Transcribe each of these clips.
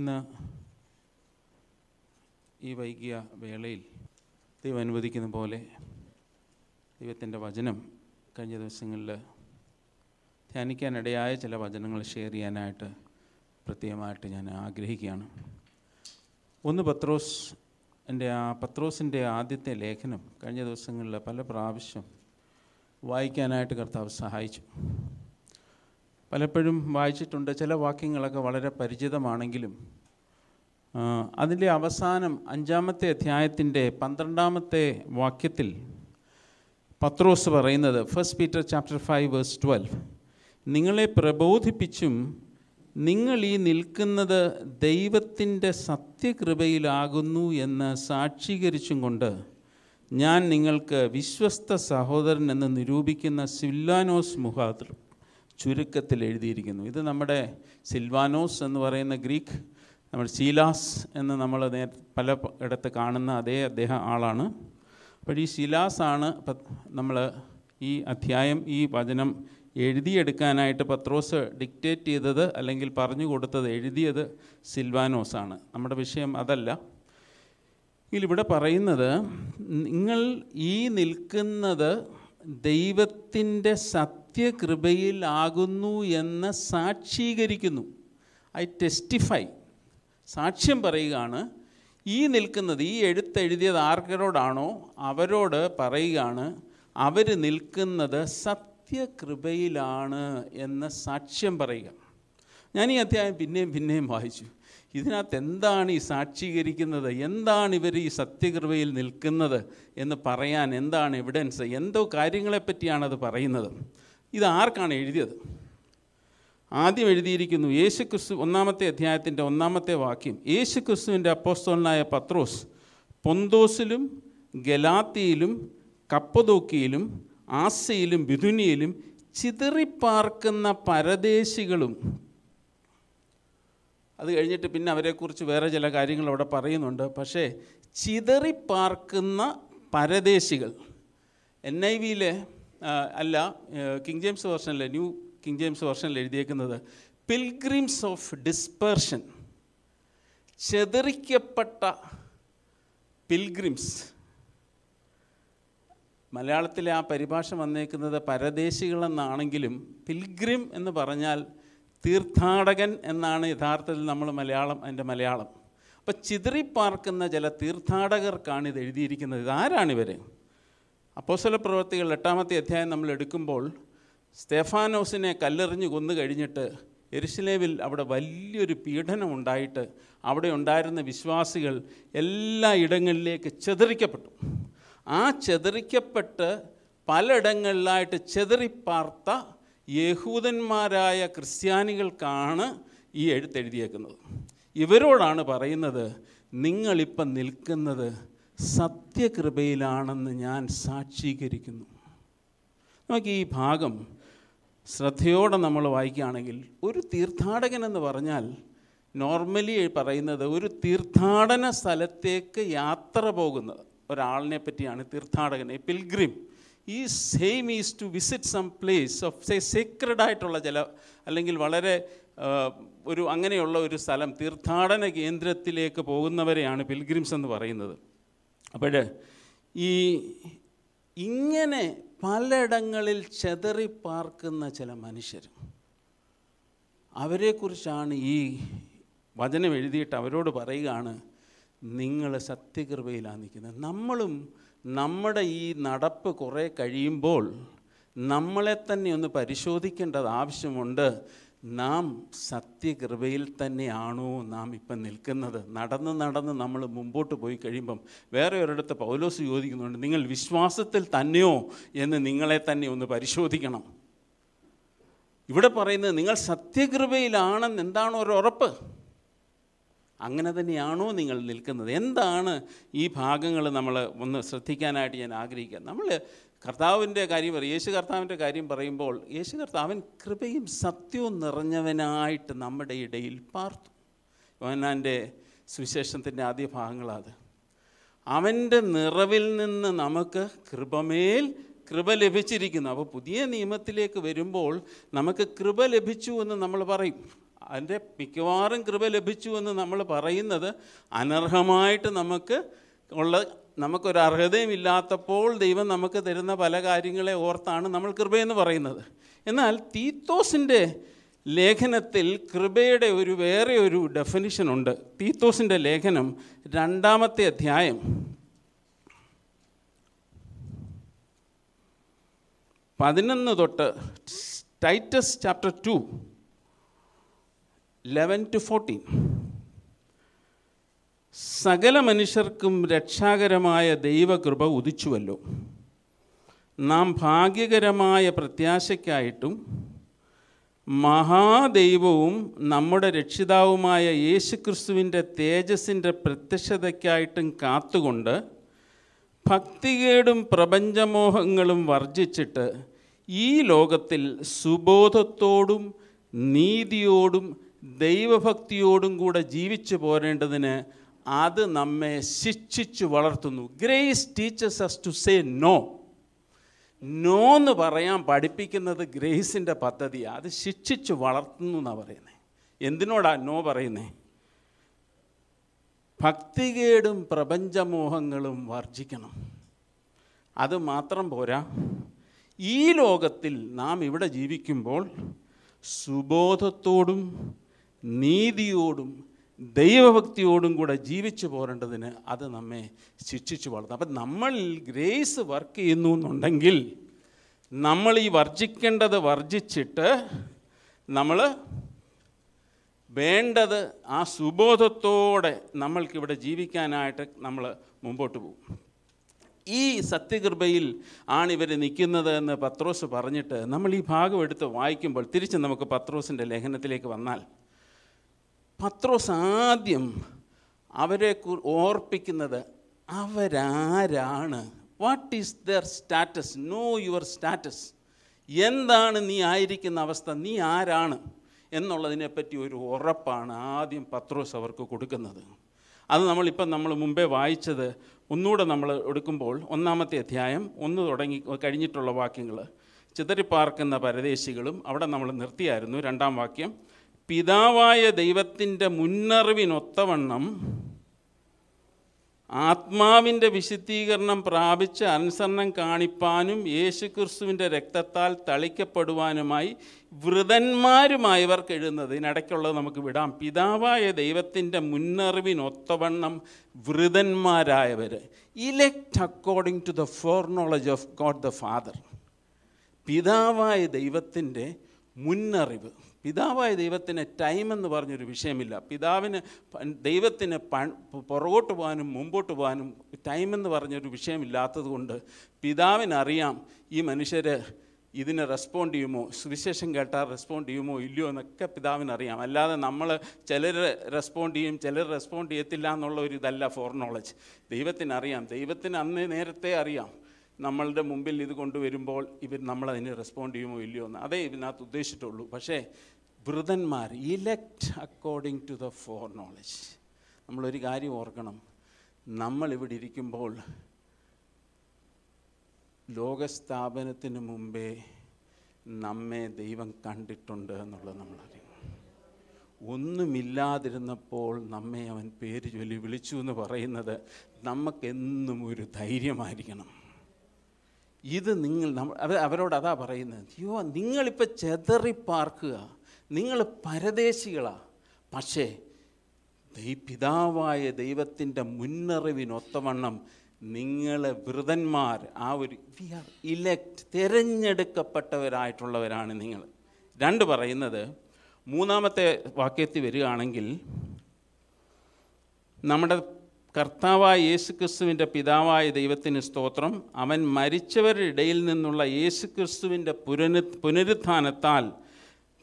ഇന്ന് ഈ വൈകിയ വേളയിൽ ദൈവം അനുവദിക്കുന്ന പോലെ ദൈവത്തിന്റെ വചനം കഴിഞ്ഞ ദിവസങ്ങളിൽ ധ്യാനിക്കാനിടയായ ചില വചനങ്ങൾ ഷെയർ ചെയ്യാനായിട്ട് പ്രത്യേകമായിട്ട് ഞാൻ ആഗ്രഹിക്കുകയാണ്. ഒന്ന് പത്രോസ് എന്റെ ആ പത്രോസിന്റെ ആദ്യത്തെ ലേഖനം കഴിഞ്ഞ ദിവസങ്ങളിൽ പല പ്രാവശ്യം വായിക്കാനായിട്ട് കർത്താവ് സഹായിച്ചു. പലപ്പോഴും വായിച്ചിട്ടുണ്ട് ചില വാക്യങ്ങളൊക്കെ വളരെ പരിചിതമാണെങ്കിലും. അതിന്റെ അവസാനം അഞ്ചാമത്തെ അധ്യായത്തിന്റെ പന്ത്രണ്ടാമത്തെ വാക്യത്തിൽ പത്രോസ് പറയുന്നത് first Peter chapter five verse twelve നിങ്ങളെ പ്രബോധിപ്പിച്ചും നിങ്ങൾ ഈ നിൽക്കുന്നത് ദൈവത്തിന്റെ സത്യകൃപയിലാകുന്നു എന്ന് സാക്ഷീകരിച്ചും കൊണ്ട് ഞാൻ നിങ്ങൾക്ക് വിശ്വസ്ത സഹോദരൻ എന്ന് നിരൂപിക്കുന്ന സില്ലാനോസ് മുഖാന്തരം ചുരുക്കത്തിൽ എഴുതിയിരിക്കുന്നു. ഇത് നമ്മുടെ സിൽവാനോസ് എന്ന് പറയുന്ന ഗ്രീക്ക് നമ്മുടെ ശീലാസ് എന്ന് നമ്മൾ നേ പല ഇടത്ത് കാണുന്ന അതേ അദ്ദേഹം ആളാണ്. അപ്പോൾ ഈ ശിലാസാണ് നമ്മൾ ഈ അധ്യായം ഈ വചനം എഴുതിയെടുക്കാനായിട്ട് പത്രോസ് ഡിക്റ്റേറ്റ് ചെയ്തത് അല്ലെങ്കിൽ പറഞ്ഞു കൊടുത്തത് എഴുതിയത് സിൽവാനോസാണ്. നമ്മുടെ വിഷയം അതല്ല. ഇതിലിവിടെ പറയുന്നത് നിങ്ങൾ ഈ നിൽക്കുന്നത് ദൈവത്തിന്റെ സത്യകൃപയിലാകുന്നു എന്ന് സാക്ഷീകരിക്കുന്നു. ഐ ടെസ്റ്റിഫൈ സാക്ഷ്യം പറയുകയാണ് ഈ നിൽക്കുന്നത് ഈ എഴുത്തെഴുതിയത് ആർക്കരോടാണോ? അവരോട് പറയുകയാണ് അവർ നിൽക്കുന്നത് സത്യകൃപയിലാണ് എന്ന് സാക്ഷ്യം പറയുക. ഞാൻ ഈ അധ്യായം പിന്നെയും പിന്നെയും വായിച്ചു. ഇതിനകത്ത് എന്താണ് ഈ സാക്ഷീകരിക്കുന്നത്? എന്താണ് ഇവർ ഈ സത്യകൃപയിൽ നിൽക്കുന്നത് എന്ന് പറയാൻ എന്താണ് എവിഡൻസ് എന്തോ കാര്യങ്ങളെപ്പറ്റിയാണത് പറയുന്നത്. ഇത് ആർക്കാണ് എഴുതിയത്? ആദ്യം എഴുതിയിരിക്കുന്നു യേശു ക്രിസ്തു ഒന്നാമത്തെ അധ്യായത്തിന്റെ ഒന്നാമത്തെ വാക്യം. യേശു ക്രിസ്തുവിന്റെ അപ്പോസ്തോലനായ പത്രോസ് പൊന്തോസിലും ഗലാത്തിയിലും കപ്പതോക്കിയിലും ആസയിലും ബിദുനിയിലും ചിതറിപ്പാർക്കുന്ന പരദേശികളും. അത് കഴിഞ്ഞിട്ട് പിന്നെ അവരെക്കുറിച്ച് വേറെ ചില കാര്യങ്ങൾ അവിടെ പറയുന്നുണ്ട്. പക്ഷേ ചിതറിപ്പാർക്കുന്ന പരദേശികൾ. എൻ ഐ വിയിലെ അല്ല കിങ് ജെയിംസ് വേർഷനിലെ ന്യൂ കിങ് ജെയിംസ് വേർഷനിൽ എഴുതിയേക്കുന്നത് പിൽഗ്രിംസ് ഓഫ് ഡിസ്പേർഷൻ ചെതറിക്കപ്പെട്ട പിൽഗ്രിംസ് മലയാളത്തിലെ ആ പരിഭാഷ വന്നേക്കുന്നത് പരദേശികളെന്നാണെങ്കിലും പിൽഗ്രിം എന്ന് പറഞ്ഞാൽ തീർത്ഥാടകൻ എന്നാണ് യഥാർത്ഥത്തിൽ നമ്മൾ മലയാളം അതിന്റെ മലയാളം. അപ്പോൾ ചിതറിപ്പാർക്കുന്ന ചില തീർത്ഥാടകർക്കാണ് ഇത് എഴുതിയിരിക്കുന്നത്. ഇതാരാണിവർ അപ്പോസ്തല പ്രവൃത്തികൾ എട്ടാമത്തെ അധ്യായം നമ്മൾ എടുക്കുമ്പോൾ സ്റ്റെഫാനോസിനെ കല്ലെറിഞ്ഞ് കൊന്നു കഴിഞ്ഞിട്ട് എരുസലേമിൽ അവിടെ വലിയൊരു പീഡനം ഉണ്ടായിട്ട് അവിടെ ഉണ്ടായിരുന്ന വിശ്വാസികൾ എല്ലാ ഇടങ്ങളിലേക്ക് ചെതറിക്കപ്പെട്ടു. ആ ചെതറിക്കപ്പെട്ട് പലയിടങ്ങളിലായിട്ട് ചെതറിപ്പാർത്ത യഹൂദന്മാരായ ക്രിസ്ത്യാനികൾക്കാണ് ഈ എഴുത്തെഴുതിയേക്കുന്നത് ഇവരോടാണ് പറയുന്നത് നിങ്ങളിപ്പം നിൽക്കുന്നത് സത്യകൃപയിലാണെന്ന് ഞാൻ സാക്ഷീകരിക്കുന്നു. നമുക്ക് ഈ ഭാഗം ശ്രദ്ധയോടെ നമ്മൾ വായിക്കുകയാണെങ്കിൽ ഒരു തീർത്ഥാടകൻ എന്ന് പറഞ്ഞാൽ നോർമലി പറയുന്നത് ഒരു തീർത്ഥാടന സ്ഥലത്തേക്ക് യാത്ര പോകുന്നത്. ഒരാളിനെ പറ്റിയാണ് തീർത്ഥാടകൻ എ പിൽഗ്രിം ഈ same is to visit some place of say sacred ആയിട്ടുള്ള ചില അല്ലെങ്കിൽ വളരെ ഒരു അങ്ങനെയുള്ള ഒരു സ്ഥലം തീർത്ഥാടന കേന്ദ്രത്തിലേക്ക് പോകുന്നവരെയാണ് പിൽഗ്രിംസ് എന്ന് പറയുന്നത്. അപ്പോൾ ഈ ഇങ്ങനെ പലയിടങ്ങളിൽ ചെതറി പാർക്കുന്ന ചില മനുഷ്യർ അവരെക്കുറിച്ചാണ് ഈ വചനം എഴുതിയിട്ട് അവരോട് പറയുകയാണ് നിങ്ങൾ സത്യകൃപയിലാണ് നിൽക്കുന്നത്. നമ്മളും നമ്മുടെ ഈ നടപ്പ് കുറേ കഴിയുമ്പോൾ നമ്മളെ തന്നെ ഒന്ന് പരിശോധിക്കേണ്ടത് ആവശ്യമുണ്ട്. നാം സത്യകൃപയിൽ തന്നെയാണോ നാം ഇപ്പം നിൽക്കുന്നത്? നടന്ന് നടന്ന് നമ്മൾ മുമ്പോട്ട് പോയി കഴിയുമ്പം വേറെ ഒരിടത്ത് പൗലോസ് ചോദിക്കുന്നുണ്ട് നിങ്ങൾ വിശ്വാസത്തിൽ തന്നെയോ എന്ന് നിങ്ങളെ തന്നെ ഒന്ന് പരിശോധിക്കണം. ഇവിടെ പറയുന്നത് നിങ്ങൾ സത്യകൃപയിലാണെന്ന് എന്താണ് ഒരു ഉറപ്പ്? അങ്ങനെ തന്നെയാണോ നിങ്ങൾ നിൽക്കുന്നത്? എന്താണ് ഈ ഭാഗങ്ങൾ നമ്മൾ ഒന്ന് ശ്രദ്ധിക്കാനായിട്ട് ഞാൻ ആഗ്രഹിക്കുക. നമ്മൾ കർത്താവിന്റെ കാര്യം പറയും യേശു കർത്താവിന്റെ കാര്യം പറയുമ്പോൾ യേശു കർത്താവൻ കൃപയും സത്യവും നിറഞ്ഞവനായിട്ട് നമ്മുടെ ഇടയിൽ പാർത്തു. യോഹന്നാന്റെ സുവിശേഷത്തിന്റെ ആദ്യ ഭാഗങ്ങളത്. അവന്റെ നിറവിൽ നിന്ന് നമുക്ക് കൃപമേൽ കൃപ ലഭിച്ചിരിക്കുന്നു. അപ്പോൾ പുതിയ നിയമത്തിലേക്ക് വരുമ്പോൾ നമുക്ക് കൃപ ലഭിച്ചു എന്ന് നമ്മൾ പറയും. അതിന്റെ മിക്കവാറും കൃപ ലഭിച്ചു എന്ന് നമ്മൾ പറയുന്നത് അനർഹമായിട്ട് നമുക്ക് ഉള്ള നമുക്കൊരു അർഹതയും ഇല്ലാത്തപ്പോൾ ദൈവം നമുക്ക് തരുന്ന പല കാര്യങ്ങളെ ഓർത്താണ് നമ്മൾ കൃപയെന്ന് പറയുന്നത്. എന്നാൽ തീത്തോസിന്റെ ലേഖനത്തിൽ കൃപയുടെ ഒരു വേറെ ഒരു ഡെഫിനിഷനുണ്ട് തീത്തോസിന്റെ ലേഖനം രണ്ടാമത്തെ അധ്യായം. പതിനൊന്ന് തൊട്ട് Titus chapter two eleven to fourteen സകല മനുഷ്യർക്കും രക്ഷാകരമായ ദൈവകൃപ ഉദിച്ചുവല്ലോ. നാം ഭാഗ്യകരമായ പ്രത്യാശയ്ക്കായിട്ടും മഹാദൈവവും നമ്മുടെ രക്ഷിതാവുമായ യേശുക്രിസ്തുവിന്റെ തേജസ്സിന്റെ പ്രത്യക്ഷതയ്ക്കായിട്ടും കാത്തുകൊണ്ട് ഭക്തികേടും പ്രപഞ്ചമോഹങ്ങളും വർജിച്ചിട്ട് ഈ ലോകത്തിൽ സുബോധത്തോടും നീതിയോടും ദൈവഭക്തിയോടും കൂടെ ജീവിച്ചു പോരേണ്ടതിന് അത് നമ്മെ ശിക്ഷിച്ചു വളർത്തുന്നു. Grace teachers us to say no no എന്ന് പറയാൻ പഠിപ്പിക്കുന്നത് ഗ്രേസിന്റെ പദ്ധതിയാണ് അത് ശിക്ഷിച്ചു വളർത്തുന്നു എന്നാണ് പറയുന്നത് എന്തിനോടാ നോ പറയുന്നേ? ഭക്തികേടും പ്രപഞ്ചമോഹങ്ങളും വർജിക്കണം. അത് മാത്രം പോരാ. ഈ ലോകത്തിൽ നാം ഇവിടെ ജീവിക്കുമ്പോൾ സുബോധത്തോടും നീതിയോടും ദൈവഭക്തിയോടും കൂടെ ജീവിച്ചു പോരേണ്ടതിന് അത് നമ്മെ ശിക്ഷിച്ചു വളർത്തും. അപ്പം നമ്മൾ ഗ്രേസ് വർക്ക് ചെയ്യുന്നു എന്നുണ്ടെങ്കിൽ നമ്മൾ ഈ വർജിക്കേണ്ടത് വർജിച്ചിട്ട് നമ്മൾ വേണ്ടത് ആ സുബോധത്തോടെ നമ്മൾക്കിവിടെ ജീവിക്കാനായിട്ട് നമ്മൾ മുമ്പോട്ട് പോകും. ഈ സത്യകൃപയിൽ ആണ് ഇവർ നിൽക്കുന്നത് എന്ന് പത്രോസ് പറഞ്ഞിട്ട് നമ്മൾ ഈ ഭാഗം എടുത്ത് വായിക്കുമ്പോൾ തിരിച്ച് നമുക്ക് പത്രോസിന്റെ ലേഖനത്തിലേക്ക് വന്നാൽ പത്രോസ് ആദ്യം അവരെ ഓർപ്പിക്കുന്നത് അവരാരാണ്? What is their status know your status എന്താണ് നീ ആയിരിക്കുന്ന അവസ്ഥ? നീ ആരാണ്? എന്നുള്ളതിനെപ്പറ്റി ഒരു ഉറപ്പാണ് ആദ്യം പത്രോസ് അവർക്ക് കൊടുക്കുന്നത്. അത് നമ്മളിപ്പം നമ്മൾ മുമ്പേ വായിച്ചത്. ഒന്നുകൂടെ നമ്മൾ എടുക്കുമ്പോൾ ഒന്നാമത്തെ അധ്യായം ഒന്ന് തുടങ്ങി കഴിഞ്ഞിട്ടുള്ള വാക്യങ്ങൾ. ചിതറിപ്പാർക്കുന്ന പരദേശികളും അവിടെ നമ്മൾ നിർത്തിയായിരുന്നു രണ്ടാം വാക്യം. പിതാവായ ദൈവത്തിന്റെ മുന്നറിവിനൊത്തവണ്ണം ആത്മാവിന്റെ വിശുദ്ധീകരണം പ്രാപിച്ച് അനുസരണം കാണിപ്പാനും യേശുക്രിസ്തുവിന്റെ രക്തത്താൽ തളിക്കപ്പെടുവാനുമായി വൃതന്മാരുമായവർക്ക് എഴുതുന്നത് ഇതിനിടയ്ക്കുള്ളത് നമുക്ക് വിടാം. പിതാവായ ദൈവത്തിന്റെ മുന്നറിവിനൊത്തവണ്ണം വൃതന്മാരായവർ elect according to the foreknowledge of God the Father പിതാവായ ദൈവത്തിന്റെ മുന്നറിവ്. പിതാവായ ദൈവത്തിന് ടൈം എന്ന് പറഞ്ഞൊരു വിഷയമില്ല. പിതാവിന് ദൈവത്തിന് പുറകോട്ട് പോകാനും മുമ്പോട്ട് പോകാനും ടൈം എന്ന് പറഞ്ഞൊരു വിഷയമില്ലാത്തതുകൊണ്ട് പിതാവിനറിയാം ഈ മനുഷ്യർ ഇതിനെ റെസ്പോണ്ട് ചെയ്യുമോ സുവിശേഷം കേട്ടാൽ റെസ്പോണ്ട് ചെയ്യുമോ ഇല്ലയോ എന്നൊക്കെ പിതാവിനറിയാം. അല്ലാതെ നമ്മൾ ചിലർ റെസ്പോണ്ട് ചെയ്യും ചിലർ റെസ്പോണ്ട് ചെയ്യത്തില്ല എന്നുള്ള ഒരു ഇതല്ല ഫോർ നോളജ് ദൈവത്തിനറിയാം. ദൈവത്തിന് അന്ന് നേരത്തെ അറിയാം. നമ്മളുടെ മുമ്പിൽ ഇത് കൊണ്ടുവരുമ്പോൾ ഇവർ നമ്മളതിന് റെസ്പോണ്ട് ചെയ്യുമോ ഇല്ലയോ എന്ന് അതേ ഇതിനകത്ത് ഉദ്ദേശിച്ചിട്ടുള്ളൂ. പക്ഷേ വൃതന്മാർ elect according to the foreknowledge നമ്മളൊരു കാര്യം ഓർക്കണം. നമ്മളിവിടെ ഇരിക്കുമ്പോൾ ലോകസ്ഥാപനത്തിന് മുമ്പേ നമ്മെ ദൈവം കണ്ടിട്ടുണ്ട് എന്നുള്ളത് നമ്മളറിയും. ഒന്നുമില്ലാതിരുന്നപ്പോൾ നമ്മെ അവൻ പേര് ചൊല്ലി വിളിച്ചു എന്ന് പറയുന്നത് നമുക്കെന്നും ഒരു ധൈര്യമായിരിക്കണം. ഇത് നിങ്ങൾ അവർ അവരോട് അതാ പറയുന്നത്. അയ്യോ നിങ്ങളിപ്പോൾ ചെതറിപ്പാർക്കുക നിങ്ങൾ പരദേശികളാണ് പക്ഷേ ദൈ പിതാവായ ദൈവത്തിന്റെ മുന്നറിവിനൊത്തവണ്ണം നിങ്ങൾ വൃതന്മാർ ആ ഒരു വി ആർ ഇലക്ട് തിരഞ്ഞെടുക്കപ്പെട്ടവരായിട്ടുള്ളവരാണ് നിങ്ങൾ. രണ്ട് പറയുന്നത്. മൂന്നാമത്തെ വാക്യത്തിൽ വരികയാണെങ്കിൽ നമ്മുടെ കർത്താവായ യേശുക്രിസ്തുവിന്റെ പിതാവായ ദൈവത്തിന് സ്തോത്രം. അവൻ മരിച്ചവരുടെ ഇടയിൽ നിന്നുള്ള യേശുക്രിസ്തുവിന്റെ പുനരു പുനരുത്ഥാനത്താൽ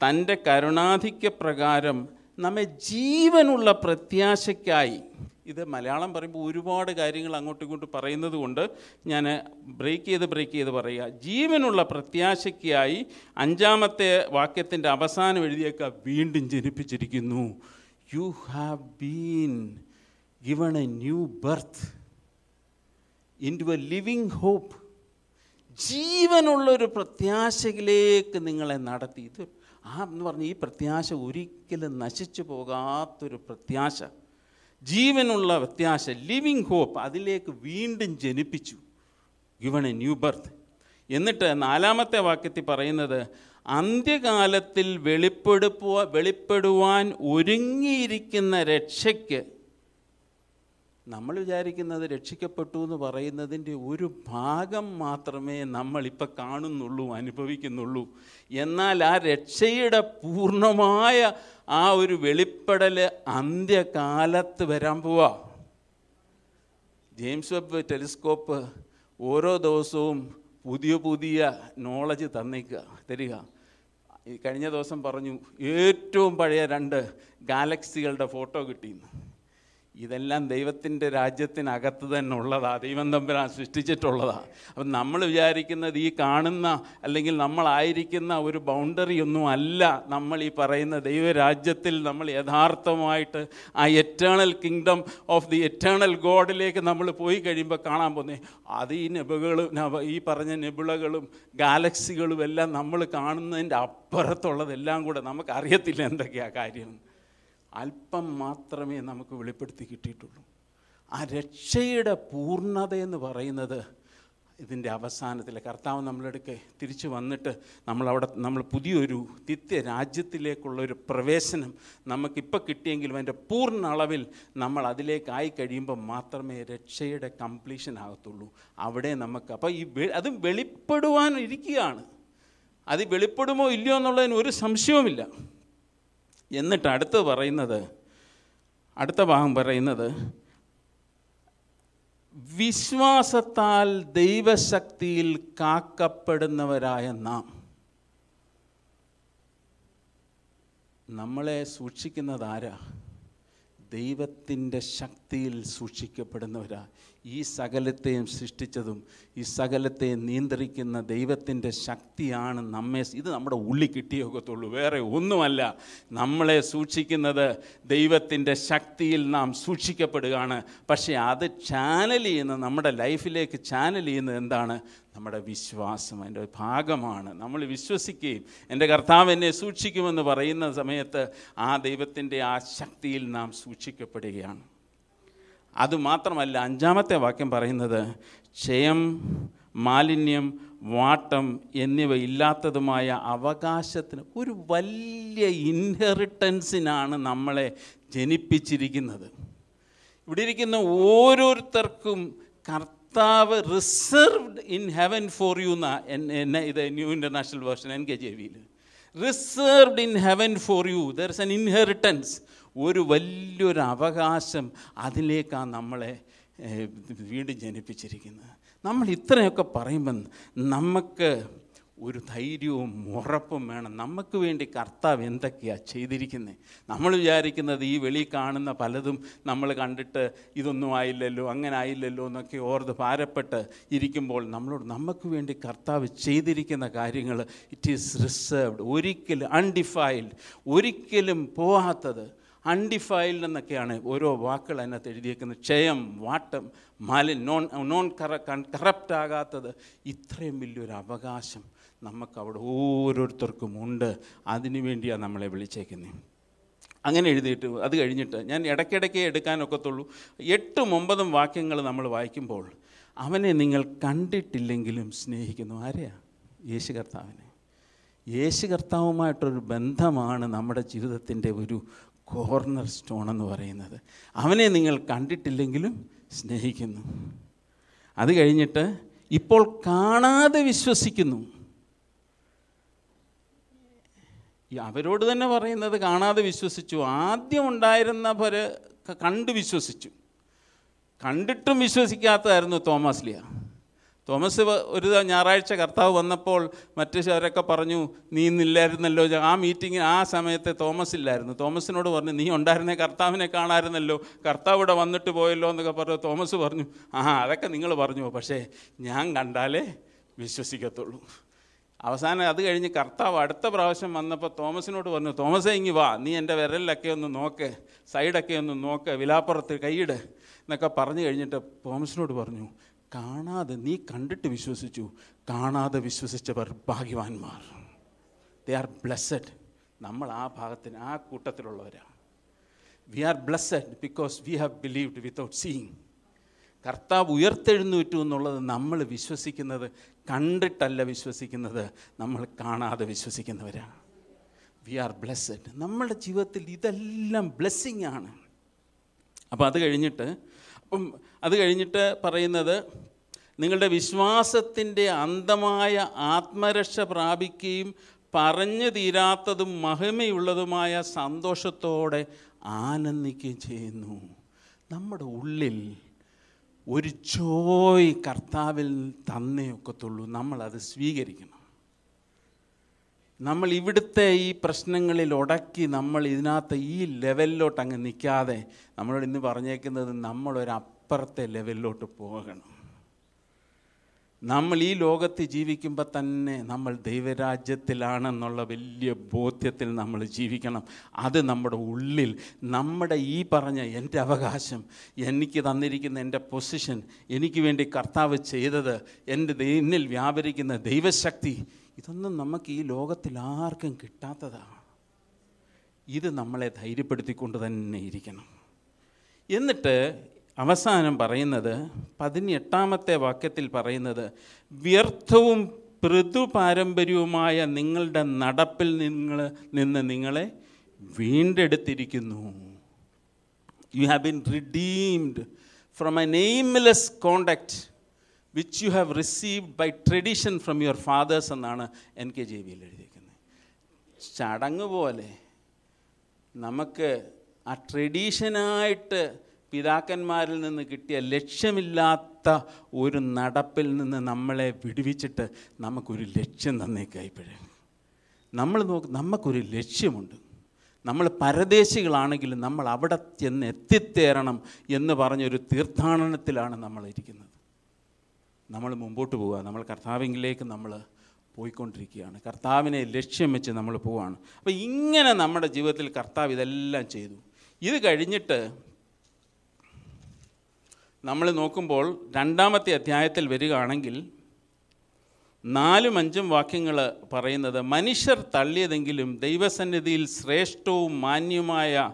തന്റെ കരുണാധിക്യപ്രകാരം നമ്മെ ജീവനുള്ള പ്രത്യാശയ്ക്കായി. ഇത് മലയാളം പറയുമ്പോൾ ഒരുപാട് കാര്യങ്ങൾ അങ്ങോട്ടും ഇങ്ങോട്ടും പറയുന്നത് കൊണ്ട് ഞാൻ ബ്രേക്ക് ചെയ്ത് ബ്രേക്ക് ചെയ്ത് പറയുക. ജീവനുള്ള പ്രത്യാശയ്ക്കായി അഞ്ചാമത്തെ വാക്യത്തിന്റെ അവസാനം എഴുതിയേക്ക വീണ്ടും ജനിപ്പിച്ചിരിക്കുന്നു. You have been given a new birth into a living hope. ജീവനുള്ളൊരു പ്രത്യാശയിലേക്ക് നിങ്ങളെ നടത്തി. ഇത് ആ എന്ന് പറഞ്ഞ ഈ പ്രത്യാശ ഒരിക്കലും നശിച്ചു പോകാത്തൊരു പ്രത്യാശ. ജീവനുള്ള പ്രത്യാശ ലിവിങ് ഹോപ്പ് അതിലേക്ക് വീണ്ടും ജനിപ്പിച്ചു. ഗിവൺ എ ന്യൂ ബർത്ത് എന്നിട്ട് നാലാമത്തെ വാക്യത്തിൽ പറയുന്നത് അന്ത്യകാലത്തിൽ വെളിപ്പെടുപ്പുക വെളിപ്പെടുവാൻ ഒരുങ്ങിയിരിക്കുന്ന രക്ഷയ്ക്ക് നമ്മൾ വിചാരിക്കുന്നത് രക്ഷിക്കപ്പെട്ടു എന്ന് പറയുന്നതിന്റെ ഒരു ഭാഗം മാത്രമേ നമ്മളിപ്പോൾ കാണുന്നുള്ളൂ അനുഭവിക്കുന്നുള്ളൂ. എന്നാൽ ആ രക്ഷയുടെ പൂർണമായ ആ ഒരു വെളിപ്പെടൽ അന്ത്യകാലത്ത് വരാൻ പോവാ. ജെയിംസ് വെബ് ടെലിസ്കോപ്പ് ഓരോ ദിവസവും പുതിയ പുതിയ നോളജ് തന്നേക്കുക തരിക. കഴിഞ്ഞ ദിവസം പറഞ്ഞു ഏറ്റവും പഴയ രണ്ട് ഗാലക്സികളുടെ ഫോട്ടോ കിട്ടിയെന്ന്. ഇതെല്ലാം ദൈവത്തിന്റെ രാജ്യത്തിനകത്ത് തന്നെ ഉള്ളതാ. ദൈവം തമ്പുരാൻ സൃഷ്ടിച്ചിട്ടുള്ളതാ. അപ്പം നമ്മൾ വിചാരിക്കുന്നത് ഈ കാണുന്ന അല്ലെങ്കിൽ നമ്മളായിരിക്കുന്ന ഒരു ബൗണ്ടറി ഒന്നും അല്ല നമ്മൾ ഈ പറയുന്ന ദൈവരാജ്യത്തിൽ നമ്മൾ യഥാർത്ഥമായിട്ട് ആ eternal kingdom of the eternal ഗോഡിലേക്ക് നമ്മൾ പോയി കഴിയുമ്പോൾ കാണാൻ പോകുന്നത് അത് ഈ നെബുകളും ഈ പറഞ്ഞ നെബുളകളും ഗാലക്സികളും എല്ലാം നമ്മൾ കാണുന്നതിന്റെ അപ്പുറത്തുള്ളതെല്ലാം കൂടെ നമുക്കറിയത്തില്ല എന്തൊക്കെയാണ് എന്തൊക്കെയാ കാര്യം. അല്പം മാത്രമേ നമുക്ക് വെളിപ്പെടുത്തി കിട്ടിയിട്ടുള്ളൂ. ആ രക്ഷയുടെ പൂർണത എന്ന് പറയുന്നത് ഇതിന്റെ അവസാനത്തിൽ കർത്താവ് നമ്മളെടുക്കെ തിരിച്ചു വന്നിട്ട് നമ്മളവിടെ നമ്മൾ പുതിയൊരു നിത്യ രാജ്യത്തിലേക്കുള്ളൊരു പ്രവേശനം നമുക്കിപ്പോൾ കിട്ടിയെങ്കിലും അതിന്റെ പൂർണ അളവിൽ നമ്മൾ അതിലേക്കായി കഴിയുമ്പോൾ മാത്രമേ രക്ഷയുടെ കംപ്ലീഷൻ ആകത്തുള്ളൂ. അവിടെ നമുക്ക് അപ്പോൾ ഈ അതും ഇരിക്കുകയാണ്. അത് വെളിപ്പെടുമോ ഇല്ലയോ എന്നുള്ളതിന് ഒരു സംശയവുമില്ല. എന്നിട്ട് അടുത്ത് പറയുന്നത് അടുത്ത ഭാഗം പറയുന്നത് വിശ്വാസത്താൽ ദൈവശക്തിയിൽ കാക്കപ്പെടുന്നവരായ നാം. നമ്മളെ സൂക്ഷിക്കുന്നത് ആരാ? ദൈവത്തിന്റെ ശക്തിയിൽ സൂക്ഷിക്കപ്പെടുന്നവരാ. ഈ സകലത്തെയും സൃഷ്ടിച്ചതും ഈ സകലത്തെയും നിയന്ത്രിക്കുന്ന ദൈവത്തിന്റെ ശക്തിയാണ് നമ്മെ ഇത് നമ്മുടെ ഉള്ളി കിട്ടിയൊക്കത്തുള്ളൂ വേറെ ഒന്നുമല്ല. നമ്മളെ സൂക്ഷിക്കുന്നത് ദൈവത്തിന്റെ ശക്തിയിൽ നാം സൂക്ഷിക്കപ്പെടുകയാണ്. പക്ഷേ അത് ചാനൽ ചെയ്യുന്ന നമ്മുടെ ലൈഫിലേക്ക് ചാനൽ ചെയ്യുന്നത് എന്താണ്? നമ്മുടെ വിശ്വാസം അതിന്റെ ഒരു ഭാഗമാണ്. നമ്മൾ വിശ്വസിക്കുകയും എന്റെ കർത്താവ് എന്നെ സൂക്ഷിക്കുമെന്ന് പറയുന്ന സമയത്ത് ആ ദൈവത്തിന്റെ ആ ശക്തിയിൽ നാം സൂക്ഷിക്കപ്പെടുകയാണ്. അതുമാത്രമല്ല അഞ്ചാമത്തെ വാക്യം പറയുന്നത് ക്ഷയം മാലിന്യം വാട്ടം എന്നിവ ഇല്ലാത്തതുമായ അവകാശത്തിന് ഒരു വലിയ ഇൻഹെറിറ്റൻസിനാണ് നമ്മളെ ജനിപ്പിച്ചിരിക്കുന്നത്. ഇവിടെ ഇരിക്കുന്ന ഓരോരുത്തർക്കും കർത്താവ് reserved in heaven for you എന്ന എന്നെ ഇത് new international version N K J വിയിൽ reserved in heaven for you there is an inheritance ഒരു വലിയൊരു അവകാശം അതിലേക്കാണ് നമ്മളെ വീണ്ടും ജനിപ്പിച്ചിരിക്കുന്നത്. നമ്മൾ ഇത്രയൊക്കെ പറയുമ്പം നമുക്ക് ഒരു ധൈര്യവും ഉറപ്പും വേണം. നമുക്ക് വേണ്ടി കർത്താവ് എന്തൊക്കെയാണ് ചെയ്തിരിക്കുന്നത് നമ്മൾ വിചാരിക്കുന്നത് ഈ വെളി കാണുന്ന പലതും നമ്മൾ കണ്ടിട്ട് ഇതൊന്നും ആയില്ലല്ലോ അങ്ങനെ ആയില്ലല്ലോ എന്നൊക്കെ ഓർത്ത് ഭാരപ്പെട്ട് ഇരിക്കുമ്പോൾ നമ്മളോട് നമുക്ക് വേണ്ടി കർത്താവ് ചെയ്തിരിക്കുന്ന കാര്യങ്ങൾ ഇറ്റ് ഈസ് റിസർവ്ഡ് ഒരിക്കലും അൺഡിഫൈൽഡ് ഒരിക്കലും പോകാത്തത് അൺഡിഫൈൽഡ് എന്നൊക്കെയാണ് ഓരോ വാക്കുകൾ അതിനകത്ത് എഴുതിയേക്കുന്നത്. ക്ഷയം വാട്ടം മാലിൻ നോൺ നോൺ കറ കറപ്റ്റ് ആകാത്തത് ഇത്രയും വലിയൊരു അവകാശം നമുക്ക് അവിടെ ഓരോരുത്തർക്കും ഉണ്ട്. അതിനു വേണ്ടിയാണ് നമ്മളെ വിളിച്ചേക്കുന്നത് അങ്ങനെ എഴുതിയിട്ട് അത് കഴിഞ്ഞിട്ട് ഞാൻ ഇടയ്ക്കിടയ്ക്ക് എടുക്കാനൊക്കത്തുള്ളൂ എട്ടും ഒമ്പതും വാക്യങ്ങൾ നമ്മൾ വായിക്കുമ്പോൾ അവനെ നിങ്ങൾ കണ്ടിട്ടില്ലെങ്കിലും സ്നേഹിക്കുന്നു. ആരെയാ? യേശു കർത്താവിനെ. യേശു കർത്താവുമായിട്ടൊരു ബന്ധമാണ് നമ്മുടെ ജീവിതത്തിന്റെ ഒരു കോർണർ സ്റ്റോൺ എന്ന് പറയുന്നത്. അവനെ നിങ്ങൾ കണ്ടിട്ടില്ലെങ്കിലും സ്നേഹിക്കുന്നു. അത് കഴിഞ്ഞിട്ട് ഇപ്പോൾ കാണാതെ വിശ്വസിക്കുന്നു. ഈ അവരോട് തന്നെ പറയുന്നത് കാണാതെ വിശ്വസിച്ചു. ആദ്യം ഉണ്ടായിരുന്നവർ കണ്ട് വിശ്വസിച്ചു. കണ്ടിട്ടും വിശ്വസിക്കാത്തതായിരുന്നു തോമസ് ലിയ. തോമസ് ഒരു ഞായറാഴ്ച കർത്താവ് വന്നപ്പോൾ മറ്റു ചിലരൊക്കെ പറഞ്ഞു നീ ഇന്നില്ലായിരുന്നല്ലോ ആ മീറ്റിങ്ങിന് ആ സമയത്തെ തോമസ് ഇല്ലായിരുന്നു. തോമസിനോട് പറഞ്ഞു നീ ഉണ്ടായിരുന്നേ കർത്താവിനെ കാണാമായിരുന്നല്ലോ കർത്താവ് ഇവിടെ വന്നിട്ട് പോയല്ലോ എന്നൊക്കെ പറഞ്ഞു തോമസ് പറഞ്ഞു. ആ അതൊക്കെ നിങ്ങൾ പറഞ്ഞു. പക്ഷേ ഞാൻ കണ്ടാലേ വിശ്വസിക്കത്തുള്ളൂ. അവസാനം അത് കഴിഞ്ഞ് കർത്താവ് അടുത്ത പ്രാവശ്യം വന്നപ്പോൾ തോമസിനോട് പറഞ്ഞു തോമസേ ഇങ്ങി വാ. നീ എന്റെ വിരലിലൊക്കെ ഒന്ന് നോക്ക് സൈഡൊക്കെ ഒന്ന് നോക്ക് വിലാപ്പുറത്ത് കൈയിട് എന്നൊക്കെ പറഞ്ഞു കഴിഞ്ഞിട്ട് തോമസിനോട് പറഞ്ഞു കാണാതെ നീ കണ്ടിട്ട് വിശ്വസിച്ചു. കാണാതെ വിശ്വസിച്ചവർ ഭാഗ്യവാന്മാർ. ദേ ആർ ബ്ലെസ്സഡ് നമ്മൾ ആ ഭാഗത്തിന് ആ കൂട്ടത്തിലുള്ളവരാണ് we are blessed because we have believed without seeing കർത്താവ് ഉയർത്തെഴുന്നേറ്റു എന്നുള്ളത് നമ്മൾ വിശ്വസിക്കുന്നത് കണ്ടിട്ടല്ല വിശ്വസിക്കുന്നത് നമ്മൾ കാണാതെ വിശ്വസിക്കുന്നവരാണ്. വി ആർ ബ്ലെസ്സഡ് നമ്മുടെ ജീവിതത്തിൽ ഇതെല്ലാം ബ്ലെസ്സിങ് ആണ്. അപ്പോൾ അത് കഴിഞ്ഞിട്ട് അപ്പം അത് കഴിഞ്ഞിട്ട് പറയുന്നത് നിങ്ങളുടെ വിശ്വാസത്തിന്റെ അന്തമായ ആത്മരക്ഷ പ്രാപിക്കുകയും പറഞ്ഞു തീരാത്തതും മഹിമയുള്ളതുമായ സന്തോഷത്തോടെ ആനന്ദിക്കുകയും ചെയ്യുന്നു. നമ്മുടെ ഉള്ളിൽ ഒരു ജോയ് കർത്താവിൽ തന്നേ ഒക്കത്തുള്ളൂ നമ്മളത് സ്വീകരിക്കണം. നമ്മൾ ഇവിടുത്തെ ഈ പ്രശ്നങ്ങളിൽ ഉടക്കി നമ്മൾ ഇതിനകത്ത് ഈ ലെവലിലോട്ട് അങ്ങ് നിൽക്കാതെ നമ്മളോട് ഇന്ന് പറഞ്ഞേക്കുന്നത് നമ്മളൊരപ്പുറത്തെ ലെവലിലോട്ട് പോകണം. നമ്മൾ ഈ ലോകത്ത് ജീവിക്കുമ്പോൾ തന്നെ നമ്മൾ ദൈവരാജ്യത്തിലാണെന്നുള്ള വലിയ ബോധ്യത്തിൽ നമ്മൾ ജീവിക്കണം. അത് നമ്മുടെ ഉള്ളിൽ നമ്മുടെ ഈ പറഞ്ഞ എന്റെ അവകാശം എനിക്ക് തന്നിരിക്കുന്ന എന്റെ പൊസിഷൻ എനിക്ക് വേണ്ടി കർത്താവ് ചെയ്തത് എന്റെ ദൈനിൽ വ്യാപരിക്കുന്ന ദൈവശക്തി ഇതൊന്നും നമുക്ക് ഈ ലോകത്തിൽ ആർക്കും കിട്ടാത്തതാണ്. ഇത് നമ്മളെ ധൈര്യപ്പെടുത്തിക്കൊണ്ട് തന്നെ ഇരിക്കണം. എന്നിട്ട് അവസാനം പറയുന്നത് പതിനെട്ടാമത്തെ വാക്യത്തിൽ പറയുന്നത് വ്യർത്ഥവും പൃഥു പാരമ്പര്യവുമായ നിങ്ങളുടെ നടപ്പിൽ നിങ്ങൾ നിന്ന് നിങ്ങളെ വീണ്ടെടുത്തിരിക്കുന്നു. You have been redeemed from a nameless conduct which you have received by tradition from your fathers എന്നാണ് എൻ കെ ജെ വിയിൽ എഴുതിയിരിക്കുന്നത്. ചടങ്ങ് പോലെ നമുക്ക് ആ ട്രഡീഷനായിട്ട് പിതാക്കന്മാരിൽ നിന്ന് കിട്ടിയ ലക്ഷ്യമില്ലാത്ത ഒരു നടപ്പിൽ നിന്ന് നമ്മളെ വിടുവിച്ചിട്ട് നമുക്കൊരു ലക്ഷ്യം തന്നേക്കായിപ്പോഴേ നമ്മൾ നോക്ക് നമുക്കൊരു ലക്ഷ്യമുണ്ട്. നമ്മൾ പരദേശികളാണെങ്കിലും നമ്മൾ അവിടെ ചെന്ന് എത്തിത്തേരണം എന്ന് പറഞ്ഞൊരു തീർത്ഥാടനത്തിലാണ് നമ്മൾ ഇരിക്കുന്നത്. നമ്മൾ മുമ്പോട്ട് പോവുക. നമ്മൾ കർത്താവിങ്കിലേക്ക് നമ്മൾ പോയിക്കൊണ്ടിരിക്കുകയാണ്. കർത്താവിനെ ലക്ഷ്യം വെച്ച് നമ്മൾ പോവുകയാണ്. അപ്പോൾ ഇങ്ങനെ നമ്മുടെ ജീവിതത്തിൽ കർത്താവ് ഇതെല്ലാം ചെയ്തു. ഇത് കഴിഞ്ഞിട്ട് നമ്മൾ നോക്കുമ്പോൾ രണ്ടാമത്തെ അധ്യായത്തിൽ വരികയാണെങ്കിൽ നാലും അഞ്ചും വാക്യങ്ങൾ പറയുന്നത് മനുഷ്യർ തള്ളിയതെങ്കിലും ദൈവസന്നിധിയിൽ ശ്രേഷ്ഠവും മാന്യവുമായ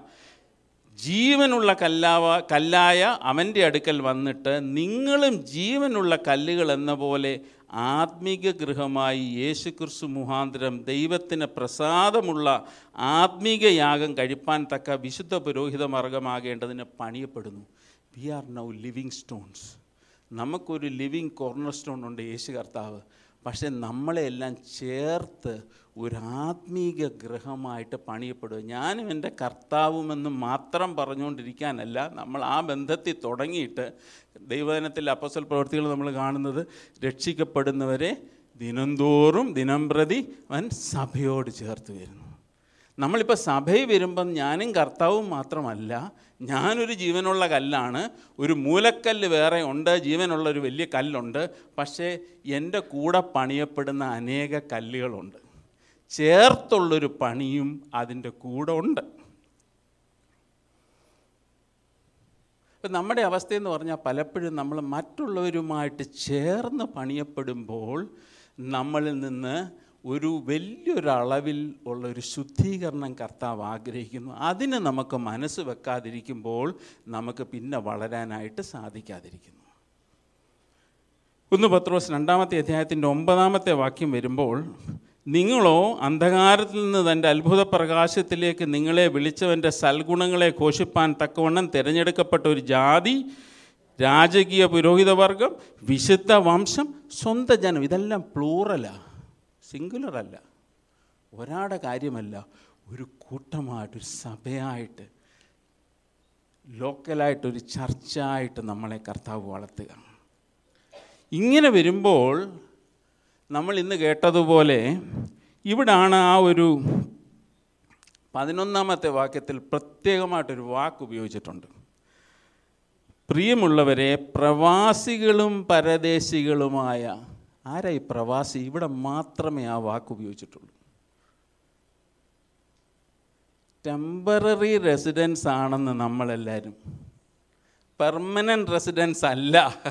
ജീവനുള്ള കല്ലാവ കല്ലായ അവന്റെ അടുക്കൽ വന്നിട്ട് നിങ്ങളും ജീവനുള്ള കല്ലുകൾ എന്ന പോലെ ആത്മീക ഗൃഹമായി യേശുക്രിസ്തു മുഖാന്തരം ദൈവത്തിന് പ്രസാദമുള്ള ആത്മീക യാഗം കഴിപ്പാൻ തക്ക വിശുദ്ധ പുരോഹിത മാർഗമാകേണ്ടതിന് പണിയപ്പെടുന്നു. We are now living stones നമുക്കൊരു ലിവിങ് കോർണർ സ്റ്റോൺ ഉണ്ട് യേശു കർത്താവ്. പക്ഷെ നമ്മളെല്ലാം ചേർത്ത് ഒരു ആത്മീക ഗ്രഹമായിട്ട് പണിയപ്പെടുക. ഞാനും എന്റെ കർത്താവുമെന്ന് മാത്രം പറഞ്ഞുകൊണ്ടിരിക്കാനല്ല നമ്മൾ ആ ബന്ധത്തിൽ തുടങ്ങിയിട്ട് ദൈവദിനത്തിൽ അപ്പസൽ പ്രവൃത്തികൾ നമ്മൾ കാണുന്നത് രക്ഷിക്കപ്പെടുന്നവരെ ദിനംതോറും ദിനം പ്രതി അവൻ സഭയോട് ചേർത്ത് വരുന്നു. നമ്മളിപ്പോൾ സഭയിൽ വരുമ്പം ഞാനും കർത്താവും മാത്രമല്ല ഞാനൊരു ജീവനുള്ള കല്ലാണ് ഒരു മൂലക്കല്ല് വേറെ ഉണ്ട് ജീവനുള്ള ഒരു വലിയ കല്ലുണ്ട് പക്ഷേ എന്റെ കൂടെ പണിയപ്പെടുന്ന അനേക കല്ലുകളുണ്ട്. ചേർത്തുള്ളൊരു പണിയും അതിന്റെ കൂടെ ഉണ്ട്. ഇപ്പം നമ്മുടെ അവസ്ഥയെന്ന് പറഞ്ഞാൽ പലപ്പോഴും നമ്മൾ മറ്റുള്ളവരുമായിട്ട് ചേർന്ന് പണിയപ്പെടുമ്പോൾ നമ്മളിൽ നിന്ന് ഒരു വലിയൊരളവിൽ ഉള്ള ഒരു ശുദ്ധീകരണം കർത്താവ് ആഗ്രഹിക്കുന്നു. അതിന് നമുക്ക് മനസ്സ് വെക്കാതിരിക്കുമ്പോൾ നമുക്ക് പിന്നെ വളരാനായിട്ട് സാധിക്കാതിരിക്കുന്നു. ഒന്ന് പത്രോസ് രണ്ടാമത്തെ അധ്യായത്തിന്റെ ഒമ്പതാമത്തെ വാക്യം വരുമ്പോൾ നിങ്ങളോ അന്ധകാരത്തിൽ നിന്ന് തന്റെ അത്ഭുത പ്രകാശത്തിലേക്ക് നിങ്ങളെ വിളിച്ചവന്റെ സൽഗുണങ്ങളെ ഘോഷിപ്പാൻ തക്കവണ്ണം തിരഞ്ഞെടുക്കപ്പെട്ട ഒരു ജാതി രാജകീയ പുരോഹിതവർഗം വിശുദ്ധ വംശം സ്വന്തം ജനം ഇതെല്ലാം പ്ലൂറലാ സിംഗുലർ അല്ല ഒരാളുടെ കാര്യമല്ല ഒരു കൂട്ടമായിട്ട് ഒരു സഭയായിട്ട് ലോക്കലായിട്ടൊരു ചർച്ചയായിട്ട് നമ്മളെ കർത്താവ് വളർത്തുക. ഇങ്ങനെ വരുമ്പോൾ നമ്മൾ ഇന്ന് കേട്ടതുപോലെ ഇവിടാണ് ആ ഒരു പതിനൊന്നാമത്തെ വാക്യത്തിൽ പ്രത്യേകമായിട്ടൊരു വാക്ക് ഉപയോഗിച്ചിട്ടുണ്ട്. പ്രിയമുള്ളവരെ പ്രവാസികളും പരദേശികളുമായ ആരാ ഈ പ്രവാസി? ഇവിടെ മാത്രമേ ആ വാക്ക് ഉപയോഗിച്ചിട്ടുള്ളൂ. ടെമ്പററി റെസിഡൻസ് ആണെന്ന് നമ്മളെല്ലാവരും പെർമനന്റ് റെസിഡൻസ് അല്ല.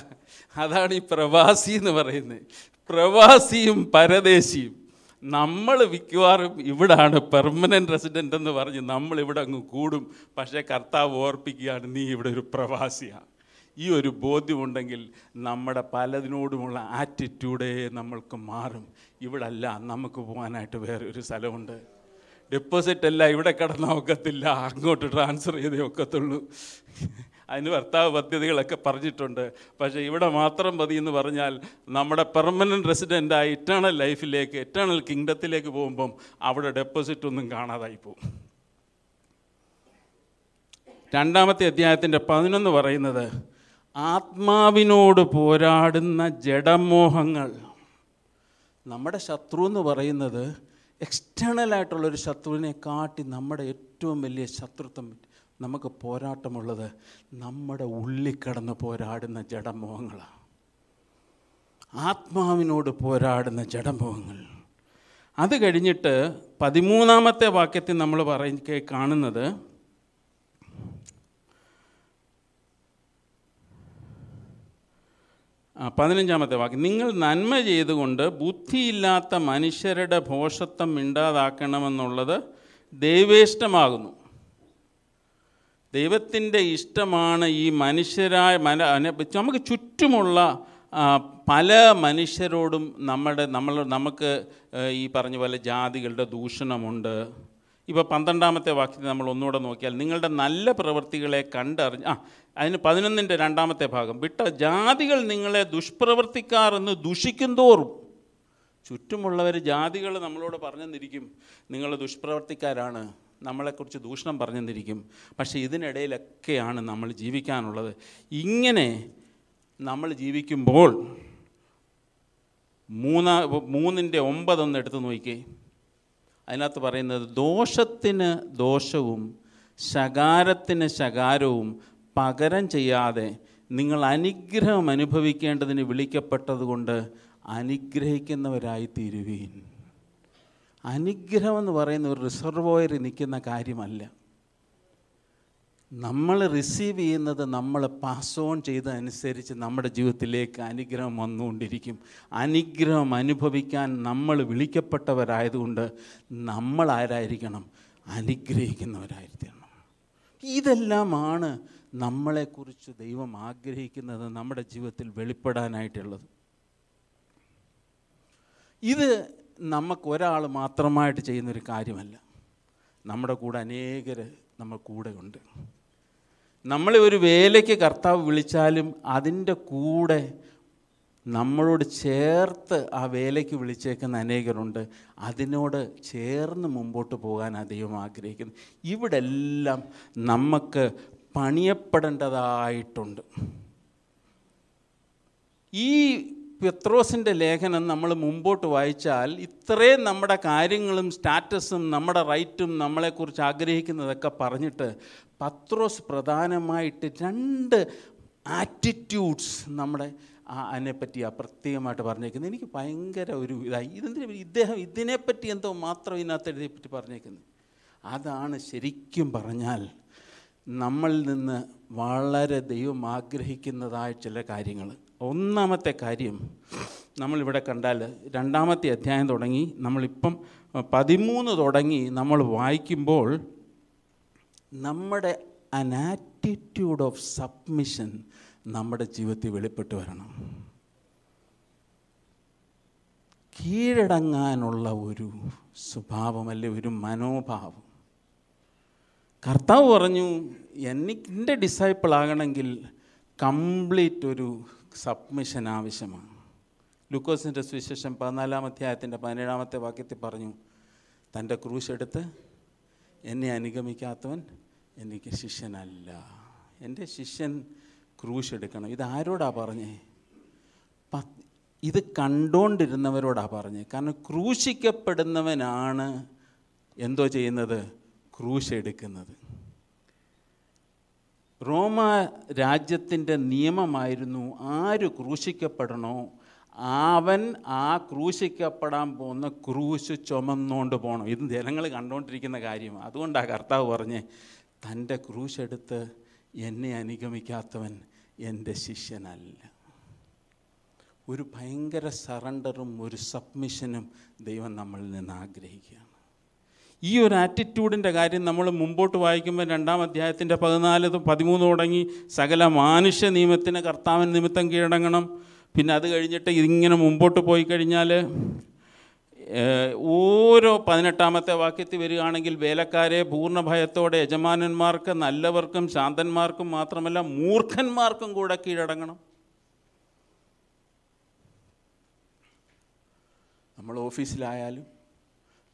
അതാണ് ഈ പ്രവാസി എന്ന് പറയുന്നത്. പ്രവാസിയും പരദേശിയും. നമ്മൾ മിക്കവാറും ഇവിടാണ് പെർമനന്റ് റെസിഡന്റ് എന്ന് പറഞ്ഞ് നമ്മൾ ഇവിടെ അങ്ങ് കൂടും. പക്ഷേ കർത്താവ് ഓർപ്പിക്കുകയാണ് നീ ഇവിടെ ഒരു പ്രവാസിയാണ്. ഈ ഒരു ബോധ്യമുണ്ടെങ്കിൽ നമ്മുടെ പലതിനോടുമുള്ള ആറ്റിറ്റ്യൂഡേ നമ്മൾക്ക് മാറും. ഇവിടെ അല്ല നമുക്ക് പോകാനായിട്ട് വേറെ ഒരു സ്ഥലമുണ്ട്. ഡെപ്പോസിറ്റ് അല്ല ഇവിടെ കിടന്ന ഒക്കത്തില്ല. അങ്ങോട്ട് ട്രാൻസ്ഫർ ചെയ്തേ ഒക്കത്തുള്ളൂ. അതിന് ഭർത്താവ് പദ്ധതികളൊക്കെ പറഞ്ഞിട്ടുണ്ട്. പക്ഷേ ഇവിടെ മാത്രം മതി എന്ന് പറഞ്ഞാൽ നമ്മുടെ പെർമനന്റ് റെസിഡന്റായി ഇറ്റേണൽ ലൈഫിലേക്ക് ഇറ്റേണൽ കിങ്ഡത്തിലേക്ക് പോകുമ്പം അവിടെ ഡെപ്പോസിറ്റ് ഒന്നും കാണാതായി പോകും. രണ്ടാമത്തെ അധ്യായത്തിന്റെ പതിനൊന്ന് പറയുന്നത് ആത്മാവിനോട് പോരാടുന്ന ജഡമോഹങ്ങൾ. നമ്മുടെ ശത്രു എന്ന് പറയുന്നത് എക്സ്റ്റേണലായിട്ടുള്ളൊരു ശത്രുവിനെ കാട്ടി നമ്മുടെ ഏറ്റവും വലിയ ശത്രുത്വം നമുക്ക് പോരാട്ടമുള്ളത് നമ്മുടെ ഉള്ളിൽ കിടന്ന് പോരാടുന്ന ജഡമോഹങ്ങളാണ് ആത്മാവിനോട് പോരാടുന്ന ജഡമോഹങ്ങൾ. അത് കഴിഞ്ഞിട്ട് പതിമൂന്നാമത്തെ വാക്യത്തിൽ നമ്മൾ പറയ കാണുന്നത് പതിനഞ്ചാമത്തെ വാക്യം. നിങ്ങൾ നന്മ ചെയ്തുകൊണ്ട് ബുദ്ധിയില്ലാത്ത മനുഷ്യരുടെ ഭോഷത്വം മിണ്ടാതാക്കണമെന്നുള്ളത് ദൈവേഷ്ടമാകുന്നു. ദൈവത്തിന്റെ ഇഷ്ടമാണ് ഈ മനുഷ്യരായ മന നമുക്ക് ചുറ്റുമുള്ള പല മനുഷ്യരോടും നമ്മുടെ നമ്മൾ നമുക്ക് ഈ പറഞ്ഞ പോലെ ജാതികളുടെ ദൂഷണമുണ്ട്. ഇപ്പോൾ പന്ത്രണ്ടാമത്തെ വാക്യത്തിൽ നമ്മൾ ഒന്നുകൂടെ നോക്കിയാൽ നിങ്ങളുടെ നല്ല പ്രവൃത്തികളെ കണ്ടറിഞ്ഞ് ആ അതിന് പതിനൊന്നിന്റെ രണ്ടാമത്തെ ഭാഗം വിട്ട ജാതികൾ നിങ്ങളെ ദുഷ്പ്രവർത്തിക്കാർ എന്ന് ദുഷിക്കും തോറും ചുറ്റുമുള്ളവർ ജാതികൾ നമ്മളോട് പറഞ്ഞെന്നിരിക്കും നിങ്ങൾ ദുഷ്പ്രവർത്തിക്കാരാണ് നമ്മളെക്കുറിച്ച് ദൂഷണം പറഞ്ഞെന്നിരിക്കും പക്ഷേ ഇതിനിടയിലൊക്കെയാണ് നമ്മൾ ജീവിക്കാനുള്ളത്. ഇങ്ങനെ നമ്മൾ ജീവിക്കുമ്പോൾ മൂന്നാ മൂന്നിന്റെ ഒമ്പതൊന്ന് എടുത്ത് നോക്കിക്കേ. അതിനകത്ത് പറയുന്നത് ദോഷത്തിന് ദോഷവും ശകാരത്തിന് ശകാരവും പകരം ചെയ്യാതെ നിങ്ങൾ അനുഗ്രഹം അനുഭവിക്കേണ്ടതിന് വിളിക്കപ്പെട്ടതുകൊണ്ട് അനുഗ്രഹിക്കുന്നവരായി തീരുവീൻ അനുഗ്രഹം എന്ന് പറയുന്ന ഒരു റിസർവോയറിൽ നിൽക്കുന്ന കാര്യമല്ല. നമ്മൾ റിസീവ് ചെയ്യുന്നത് നമ്മൾ പാസ് ഓൺ ചെയ്തതനുസരിച്ച് നമ്മുടെ ജീവിതത്തിലേക്ക് അനുഗ്രഹം വന്നുകൊണ്ടിരിക്കും. അനുഗ്രഹം അനുഭവിക്കാൻ നമ്മൾ വിളിക്കപ്പെട്ടവരായതുകൊണ്ട് നമ്മൾ ആരായിരിക്കണം? അനുഗ്രഹിക്കുന്നവരായിരിക്കണം. ഇതെല്ലാമാണ് നമ്മളെക്കുറിച്ച് ദൈവം ആഗ്രഹിക്കുന്നത് നമ്മുടെ ജീവിതത്തിൽ വെളിപ്പെടാനായിട്ടുള്ളത്. ഇത് നമുക്ക് ഒരാൾ മാത്രമായിട്ട് ചെയ്യുന്നൊരു കാര്യമല്ല. നമ്മുടെ കൂടെ അനേകർ നമ്മൾ കൂടെ ഉണ്ട് നമ്മളെ ഒരു വേലയ്ക്ക് കർത്താവ് വിളിച്ചാലും അതിന്റെ കൂടെ നമ്മളോട് ചേർത്ത് ആ വേലയ്ക്ക് വിളിച്ചേക്കുന്ന അനേകരുണ്ട്. അതിനോട് ചേർന്ന് മുമ്പോട്ട് പോകാൻ അദ്ദേഹം ആഗ്രഹിക്കുന്നു. ഇവിടെ എല്ലാം നമുക്ക് പണിയപ്പെടേണ്ടതായിട്ടുണ്ട്. ഈ പെത്രോസിന്റെ ലേഖനം നമ്മൾ മുമ്പോട്ട് വായിച്ചാൽ ഇത്രയും നമ്മുടെ കാര്യങ്ങളും സ്റ്റാറ്റസും നമ്മുടെ റൈറ്റും നമ്മളെക്കുറിച്ച് ആഗ്രഹിക്കുന്നതൊക്കെ പറഞ്ഞിട്ട് പത്രോസ് പ്രധാനമായിട്ട് രണ്ട് ആറ്റിറ്റ്യൂഡ്സ് നമ്മുടെ അതിനെപ്പറ്റി പ്രത്യേകമായിട്ട് പറഞ്ഞേക്കുന്നത്. എനിക്ക് ഭയങ്കര ഒരു ഇതായി. ഇതിന്റെ ഇദ്ദേഹം ഇതിനെപ്പറ്റി എന്തോ മാത്രം ഇതിനകത്ത് എഴുതിയെപ്പറ്റി പറഞ്ഞേക്കുന്നത്? അതാണ് ശരിക്കും പറഞ്ഞാൽ നമ്മളിൽ നിന്ന് വളരെ ദൈവം ആഗ്രഹിക്കുന്നതായ ചില കാര്യങ്ങൾ. ഒന്നാമത്തെ കാര്യം നമ്മളിവിടെ കണ്ടാൽ രണ്ടാമത്തെ അധ്യായം തുടങ്ങി നമ്മളിപ്പം പതിമൂന്ന് തുടങ്ങി നമ്മൾ വായിക്കുമ്പോൾ നമ്മുടെ അനാറ്റിറ്റ്യൂഡ് ഓഫ് സബ്മിഷൻ നമ്മുടെ ജീവിതത്തിൽ വെളിപ്പെട്ട് വരണം. കീഴടങ്ങാനുള്ള ഒരു സ്വഭാവമല്ലേ ഒരു മനോഭാവം. കർത്താവ് പറഞ്ഞു എനിക്ക് എന്റെ ഡിസൈപ്പിൾ ആകണമെങ്കിൽ കംപ്ലീറ്റ് ഒരു സബ്മിഷൻ ആവശ്യമാണ്. ലൂക്കോസിന്റെ സുവിശേഷം പതിനാലാം അധ്യായത്തിന്റെ പതിനേഴാമത്തെ വാക്യത്തിൽ പറഞ്ഞു തന്റെ ക്രൂശ് എടുത്ത് എന്നെ അനുഗമിക്കാത്തവൻ എനിക്ക് ശിഷ്യനല്ല. എന്റെ ശിഷ്യൻ ക്രൂശ് എടുക്കണം. ഇത് ആരോടാ പറഞ്ഞേ? ഇത് കണ്ടുകൊണ്ടിരുന്നവരോടാ പറഞ്ഞേ. കാരണം ക്രൂശിക്കപ്പെടുന്നവനാണ് എന്തോ ചെയ്യുന്നത്? ക്രൂശ് എടുക്കുന്നത്. റോമ രാജ്യത്തിന്റെ നിയമമായിരുന്നു ആര് ക്രൂശിക്കപ്പെടണോ അവൻ ആ ക്രൂശിക്കപ്പെടാൻ പോകുന്ന ക്രൂശ് ചുമന്നുകൊണ്ട് പോകണം. ഇത് ജനങ്ങൾ കണ്ടുകൊണ്ടിരിക്കുന്ന കാര്യമാണ് അതുകൊണ്ടാണ് കർത്താവ് പറഞ്ഞ് തന്റെ ക്രൂശെടുത്ത് എന്നെ അനുഗമിക്കാത്തവൻ എന്റെ ശിഷ്യനല്ല. ഒരു ഭയങ്കര സറണ്ടറും ഒരു സബ്മിഷനും ദൈവം നമ്മളിൽ നിന്ന് ആഗ്രഹിക്കുകയാണ്. ഈ ഒരു ആറ്റിറ്റ്യൂഡിന്റെ കാര്യം നമ്മൾ മുമ്പോട്ട് വായിക്കുമ്പോൾ രണ്ടാം അധ്യായത്തിന്റെ പതിനാല് പതിമൂന്ന് തുടങ്ങി സകല മാനുഷ്യ നിയമത്തിന് കർത്താവൻ നിമിത്തം കീഴടങ്ങണം. പിന്നെ അത് കഴിഞ്ഞിട്ട് ഇതിങ്ങനെ മുമ്പോട്ട് പോയി കഴിഞ്ഞാൽ ഓരോ പതിനെട്ടാമത്തെ വാക്യത്തിൽ വരികയാണെങ്കിൽ വേലക്കാരെ പൂർണ ഭയത്തോടെ യജമാനന്മാർക്ക് നല്ലവർക്കും ശാന്തന്മാർക്കും മാത്രമല്ല മൂർഖന്മാർക്കും കൂടെ കീഴടങ്ങണം. നമ്മൾ ഓഫീസിലായാലും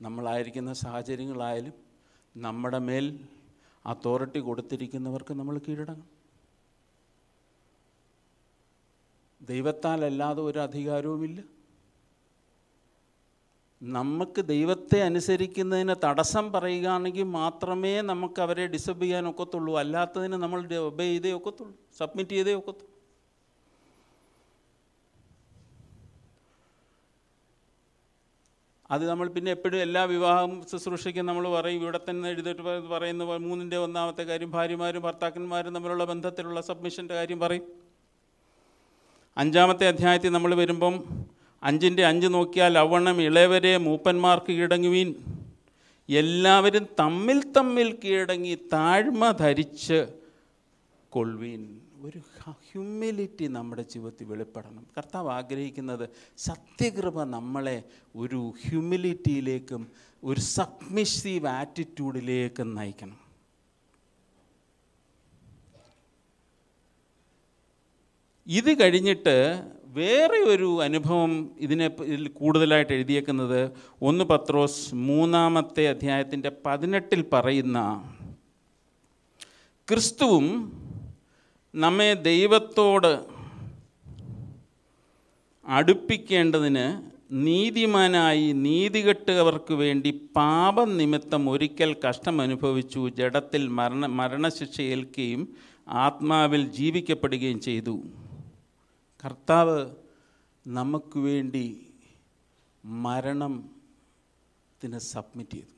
നമ്മളായിരിക്കുന്ന സാഹചര്യങ്ങളായാലും നമ്മുടെ മേൽ അതോറിറ്റി കൊടുത്തിരിക്കുന്നവർക്ക് നമ്മൾ കീഴടങ്ങും. ദൈവത്താൽ അല്ലാതെ ഒരു അധികാരവുമില്ല. നമുക്ക് ദൈവത്തെ അനുസരിക്കുന്നതിന് തടസ്സം പറയുകയാണെങ്കിൽ മാത്രമേ നമുക്ക് അവരെ ഡിസബ് ചെയ്യാൻ ഒക്കത്തുള്ളൂ. അല്ലാത്തതിന് നമ്മൾ ഒബേ ചെയ്തേ ഒക്കത്തുള്ളൂ സബ്മിറ്റ് ചെയ്തേ ഒക്കത്തുള്ളൂ. അത് നമ്മൾ പിന്നെ എപ്പോഴും എല്ലാ വിവാഹം ശുശ്രൂഷയ്ക്കും നമ്മൾ പറയും. ഇവിടെ തന്നെ എഴുതിയിട്ട് പ- പറയുന്ന മൂന്നിന്റെ ഒന്നാമത്തെ കാര്യം ഭാര്യമാരും ഭർത്താക്കന്മാരും തമ്മിലുള്ള ബന്ധത്തിലുള്ള സബ്മിഷന്റെ കാര്യം പറയും. അഞ്ചാമത്തെ അധ്യായത്തിൽ നമ്മൾ വരുമ്പം അഞ്ചിന്റെ അഞ്ച് നോക്കിയാൽ അവണ്ണം ഇളയവരെ മൂപ്പന്മാർക്ക് കീഴടങ്ങുവീൻ. എല്ലാവരും തമ്മിൽ തമ്മിൽ കീഴടങ്ങി താഴ്മ ധരിച്ച് കൊള്ളുവീൻ. ഒരു ഹ്യൂമിലിറ്റി നമ്മുടെ ജീവിതത്തിൽ വെളിപ്പെടണം. കർത്താവ് ആഗ്രഹിക്കുന്നത് സത്യകൃപ നമ്മളെ ഒരു ഹ്യൂമിലിറ്റിയിലേക്കും ഒരു സബ്മിസീവ് ആറ്റിറ്റ്യൂഡിലേക്കും നയിക്കണം. ഇത് കഴിഞ്ഞിട്ട് വേറെ ഒരു അനുഭവം ഇതിനെ കൂടുതലായിട്ട് എഴുതിയേക്കുന്നത് ഒന്ന് പത്രോസ് മൂന്നാമത്തെ അധ്യായത്തിന്റെ പതിനെട്ടിൽ പറയുന്ന ക്രിസ്തുവും നമ്മെ ദൈവത്തോട് അടുപ്പിക്കേണ്ടതിന് നീതിമാനായി നീതികെട്ടവർക്ക് വേണ്ടി പാപനിമിത്തം ഒരിക്കൽ കഷ്ടം അനുഭവിച്ചു ജഡത്തിൽ മരണ മരണശിക്ഷ ഏൽക്കുകയും ആത്മാവിൽ ജീവിക്കപ്പെടുകയും ചെയ്തു. കർത്താവ് നമുക്ക് വേണ്ടി മരണത്തിന് സബ്മിറ്റ് ചെയ്തു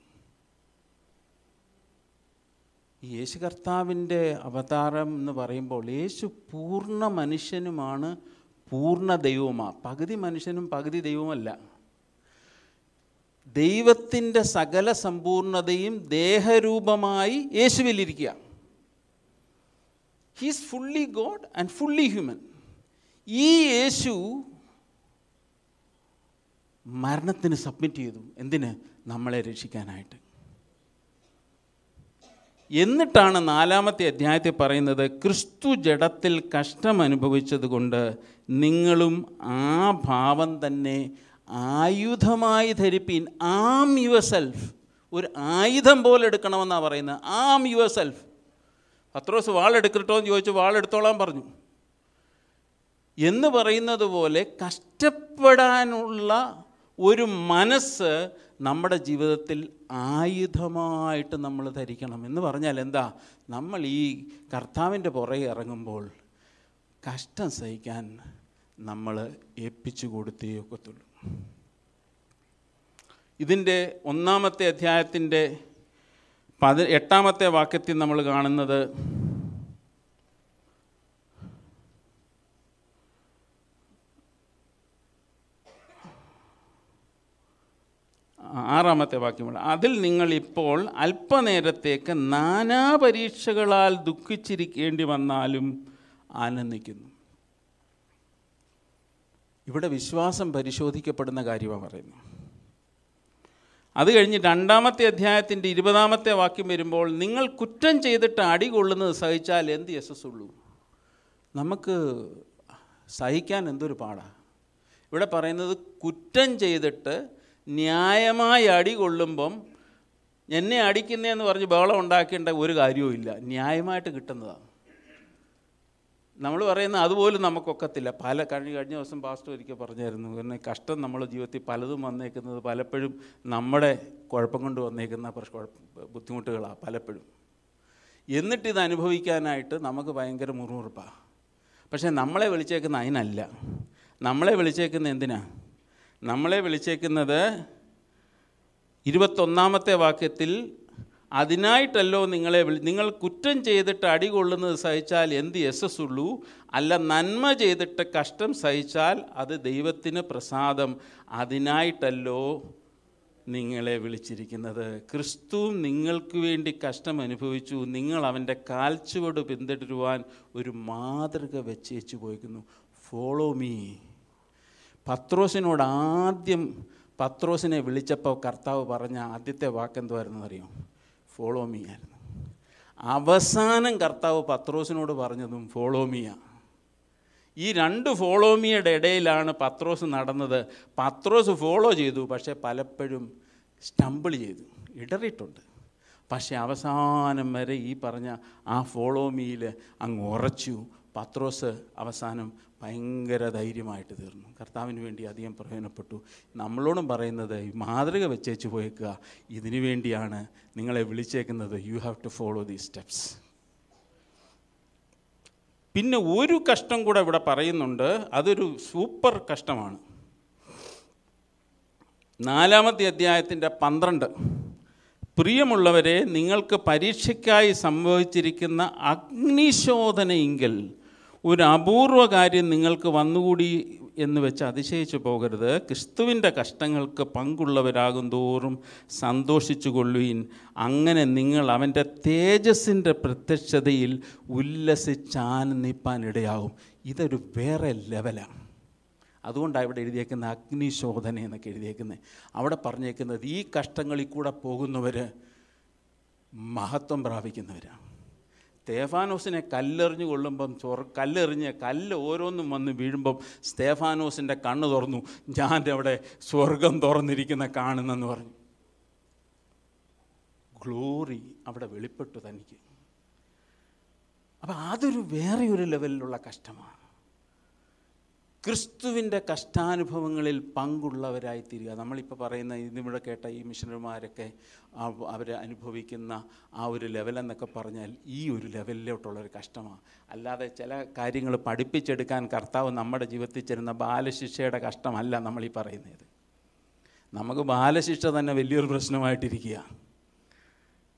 ഈ യേശു കർത്താവിന്റെ അവതാരം എന്ന് പറയുമ്പോൾ യേശു പൂർണ മനുഷ്യനുമാണ് പൂർണ ദൈവവുമാണ് പകുതി മനുഷ്യനും പകുതി ദൈവവുമല്ല. ദൈവത്തിന്റെ സകല സമ്പൂർണതയും ദേഹരൂപമായി യേശുവിലിരിക്കുക he's fully God and fully human ഈ യേശു മരണത്തിന് സബ്മിറ്റ് ചെയ്തു. എന്തിന്? നമ്മളെ രക്ഷിക്കാനായിട്ട്. എന്നിട്ടാണ് നാലാമത്തെ അധ്യായത്തിൽ പറയുന്നത് ക്രിസ്തു ജഡത്തിൽ കഷ്ടം അനുഭവിച്ചതുകൊണ്ട് നിങ്ങളും ആ ഭാവം തന്നെ ആയുധമായി ധരിപ്പിൻ. Am your self. ഒരു ആയുധം പോലെ എടുക്കണമെന്നാണ് പറയുന്നത്. Am your self. പത്രോസ് വാളെടുക്കട്ടോ എന്ന് ചോദിച്ചു വാളെടുത്തോളാൻ പറഞ്ഞു. എന്ന് പറയുന്നത് പോലെ കഷ്ടപ്പെടാനുള്ള ഒരു മനസ്സ് നമ്മുടെ ജീവിതത്തിൽ ആയുധമായിട്ട് നമ്മൾ ധരിക്കണം എന്ന് പറഞ്ഞാൽ എന്താ? നമ്മൾ ഈ കർത്താവിന്റെ പുറകെ ഇറങ്ങുമ്പോൾ കഷ്ടം സഹിക്കാൻ നമ്മൾ ഏൽപ്പിച്ചു കൊടുത്തേ ഒക്കത്തുള്ളൂ. ഇതിന്റെ ഒന്നാമത്തെ അധ്യായത്തിന്റെ പതി എട്ടാമത്തെ വാക്യത്തിൽ നമ്മൾ കാണുന്നത് ആറാമത്തെ വാക്യമാണ് അതിൽ നിങ്ങൾ ഇപ്പോൾ അല്പനേരത്തേക്ക് നാനാ പരീക്ഷകളാൽ ദുഃഖിച്ചിരിക്കേണ്ടി വന്നാലും ആനന്ദിക്കുന്നു. ഇവിടെ വിശ്വാസം പരിശോധിക്കപ്പെടുന്ന കാര്യമാണ് പറയുന്നത്. അത് കഴിഞ്ഞ് രണ്ടാമത്തെ അധ്യായത്തിന്റെ ഇരുപതാമത്തെ വാക്യം വരുമ്പോൾ നിങ്ങൾ കുറ്റം ചെയ്തിട്ട് അടി കൊള്ളുന്നത് സഹിച്ചാൽ എന്ത് യശസ്സുള്ളൂ? നമുക്ക് സഹിക്കാൻ എന്തൊരു പാടാണ് ഇവിടെ പറയുന്നത് കുറ്റം ചെയ്തിട്ട് ന്യായമായി അടി കൊള്ളുമ്പം എന്നെ അടിക്കുന്നതെന്ന് പറഞ്ഞ് ബഹളം ഉണ്ടാക്കേണ്ട ഒരു കാര്യവും ഇല്ല. ന്യായമായിട്ട് കിട്ടുന്നതാണ്. നമ്മൾ പറയുന്ന അതുപോലും നമുക്കൊക്കത്തില്ല. പല കഴിഞ്ഞ കഴിഞ്ഞ ദിവസം പാസ്റ്റർ ഒരിക്കൽ പറഞ്ഞായിരുന്നു കാരണം കഷ്ടം നമ്മൾ ജീവിതത്തിൽ പലതും വന്നേക്കുന്നത് പലപ്പോഴും നമ്മുടെ കുഴപ്പം കൊണ്ട് വന്നേക്കുന്ന ബുദ്ധിമുട്ടുകളാണ് പലപ്പോഴും. എന്നിട്ട് ഇത് അനുഭവിക്കാനായിട്ട് നമുക്ക് ഭയങ്കര മുറുമുറുപ്പാണ് പക്ഷേ നമ്മളെ വിളിച്ചേക്കുന്ന അതിനല്ല. നമ്മളെ വിളിച്ചേക്കുന്ന എന്തിനാ? നമ്മളെ വിളിച്ചേക്കുന്നത് ഇരുപത്തൊന്നാമത്തെ വാക്യത്തിൽ അതിനായിട്ടല്ലോ നിങ്ങളെ വിളി നിങ്ങൾ കുറ്റം ചെയ്തിട്ട് അടി കൊള്ളുന്നത് സഹിച്ചാൽ എന്ത് യശസ്സുള്ളൂ? അല്ല നന്മ ചെയ്തിട്ട് കഷ്ടം സഹിച്ചാൽ അത് ദൈവത്തിന് പ്രസാദം. അതിനായിട്ടല്ലോ നിങ്ങളെ വിളിച്ചിരിക്കുന്നത്. ക്രിസ്തു നിങ്ങൾക്ക് വേണ്ടി കഷ്ടം അനുഭവിച്ചു. നിങ്ങൾ അവന്റെ കാൽച്ചുവട് പിന്തുടരുവാൻ ഒരു മാതൃക വെച്ചേച്ചു പോയിക്കുന്നു. ഫോളോ മീ പത്രോസിനോട് ആദ്യം പത്രോസിനെ വിളിച്ചപ്പോൾ കർത്താവ് പറഞ്ഞ ആദ്യത്തെ വാക്ക് എന്തുവായിരുന്നു അറിയോ? ഫോളോ മീ ആയിരുന്നു. അവസാനം കർത്താവ് പത്രോസിനോട് പറഞ്ഞതും ഫോളോ മീയാ ഈ രണ്ട് ഫോളോ മീയുടെ ഇടയിലാണ് പത്രോസ് നടന്നത്. പത്രോസ് ഫോളോ ചെയ്തു പക്ഷേ പലപ്പോഴും സ്റ്റംബിൾ ചെയ്തു ഇടറിയിട്ടുണ്ട്. പക്ഷേ അവസാനം വരെ ഈ പറഞ്ഞ ആ ഫോളോ മീയിൽ അങ്ങ് ഉറച്ചു പത്രോസ് അവസാനം ഭയങ്കര ധൈര്യമായിട്ട് തീർന്നു. കർത്താവിന് വേണ്ടി അധികം പ്രയോജനപ്പെട്ടു. നമ്മളോടും പറയുന്നത് മാതൃക വെച്ചേച്ച് പോയേക്കുക. ഇതിനു വേണ്ടിയാണ് നിങ്ങളെ വിളിച്ചേക്കുന്നത്. You have to follow these steps പിന്നെ ഒരു കഷ്ടം കൂടെ ഇവിടെ പറയുന്നുണ്ട്. അതൊരു സൂപ്പർ കഷ്ടമാണ്. നാലാമത്തെ അധ്യായത്തിന്റെ പന്ത്രണ്ട്. പ്രിയമുള്ളവരെ നിങ്ങൾക്ക് പരീക്ഷയ്ക്കായി സംഭവിച്ചിരിക്കുന്ന അഗ്നിശോധനയെങ്കിൽ ഒരു അപൂർവ കാര്യം നിങ്ങൾക്ക് വന്നുകൂടി എന്ന് വെച്ച് അതിശയിച്ചു പോകരുത്. ക്രിസ്തുവിന്റെ കഷ്ടങ്ങൾക്ക് പങ്കുള്ളവരാകും തോറും സന്തോഷിച്ചു കൊള്ളുവീൻ അങ്ങനെ നിങ്ങൾ അവന്റെ തേജസ്സിന്റെ പ്രത്യക്ഷതയിൽ ഉല്ലസിച്ചാനന്ദിപ്പാൻ ഇടയാകും. ഇതൊരു വേറെ ലെവലാണ് അതുകൊണ്ടാണ് ഇവിടെ എഴുതിയേക്കുന്ന അഗ്നിശോധന എന്നൊക്കെ എഴുതിയേക്കുന്നത്. അവിടെ പറഞ്ഞേക്കുന്നത് ഈ കഷ്ടങ്ങളിൽ കൂടെ പോകുന്നവർ മഹത്വം പ്രാപിക്കുന്നവരാണ് സ്തേഫാനോസിനെ കല്ലെറിഞ്ഞ് കൊള്ളുമ്പം ചൊറ കല്ലെറിഞ്ഞ് കല്ല് ഓരോന്നും വന്ന് വീഴുമ്പം സ്തേഫാനോസിന്റെ കണ്ണ് തുറന്നു. ഞാൻ അവിടെ സ്വർഗം തുറന്നിരിക്കുന്ന കാണുന്നെന്ന് പറഞ്ഞു. ഗ്ലോറി അവിടെ വെളിപ്പെട്ടു തനിക്ക്. അപ്പം അതൊരു വേറെ ഒരു ലെവലിലുള്ള കഷ്ടമാണ്. ക്രിസ്തുവിന്റെ കഷ്ടാനുഭവങ്ങളിൽ പങ്കുള്ളവരായി തീരുക നമ്മളിപ്പോൾ പറയുന്ന ഇതിവിടെ കേട്ട ഈ മിഷണറിമാരൊക്കെ അവർ അനുഭവിക്കുന്ന ആ ഒരു ലെവലെന്നൊക്കെ പറഞ്ഞാൽ ഈ ഒരു ലെവലിലോട്ടുള്ളൊരു കഷ്ടമാണ് അല്ലാതെ ചില കാര്യങ്ങൾ പഠിപ്പിച്ചെടുക്കാൻ കർത്താവ് നമ്മുടെ ജീവിതത്തിൽ ചെരുന്ന ബാലശിക്ഷയുടെ കഷ്ടമല്ല നമ്മളീ പറയുന്നത്. നമുക്ക് ബാലശിക്ഷ തന്നെ വലിയൊരു പ്രശ്നമായിട്ടിരിക്കുക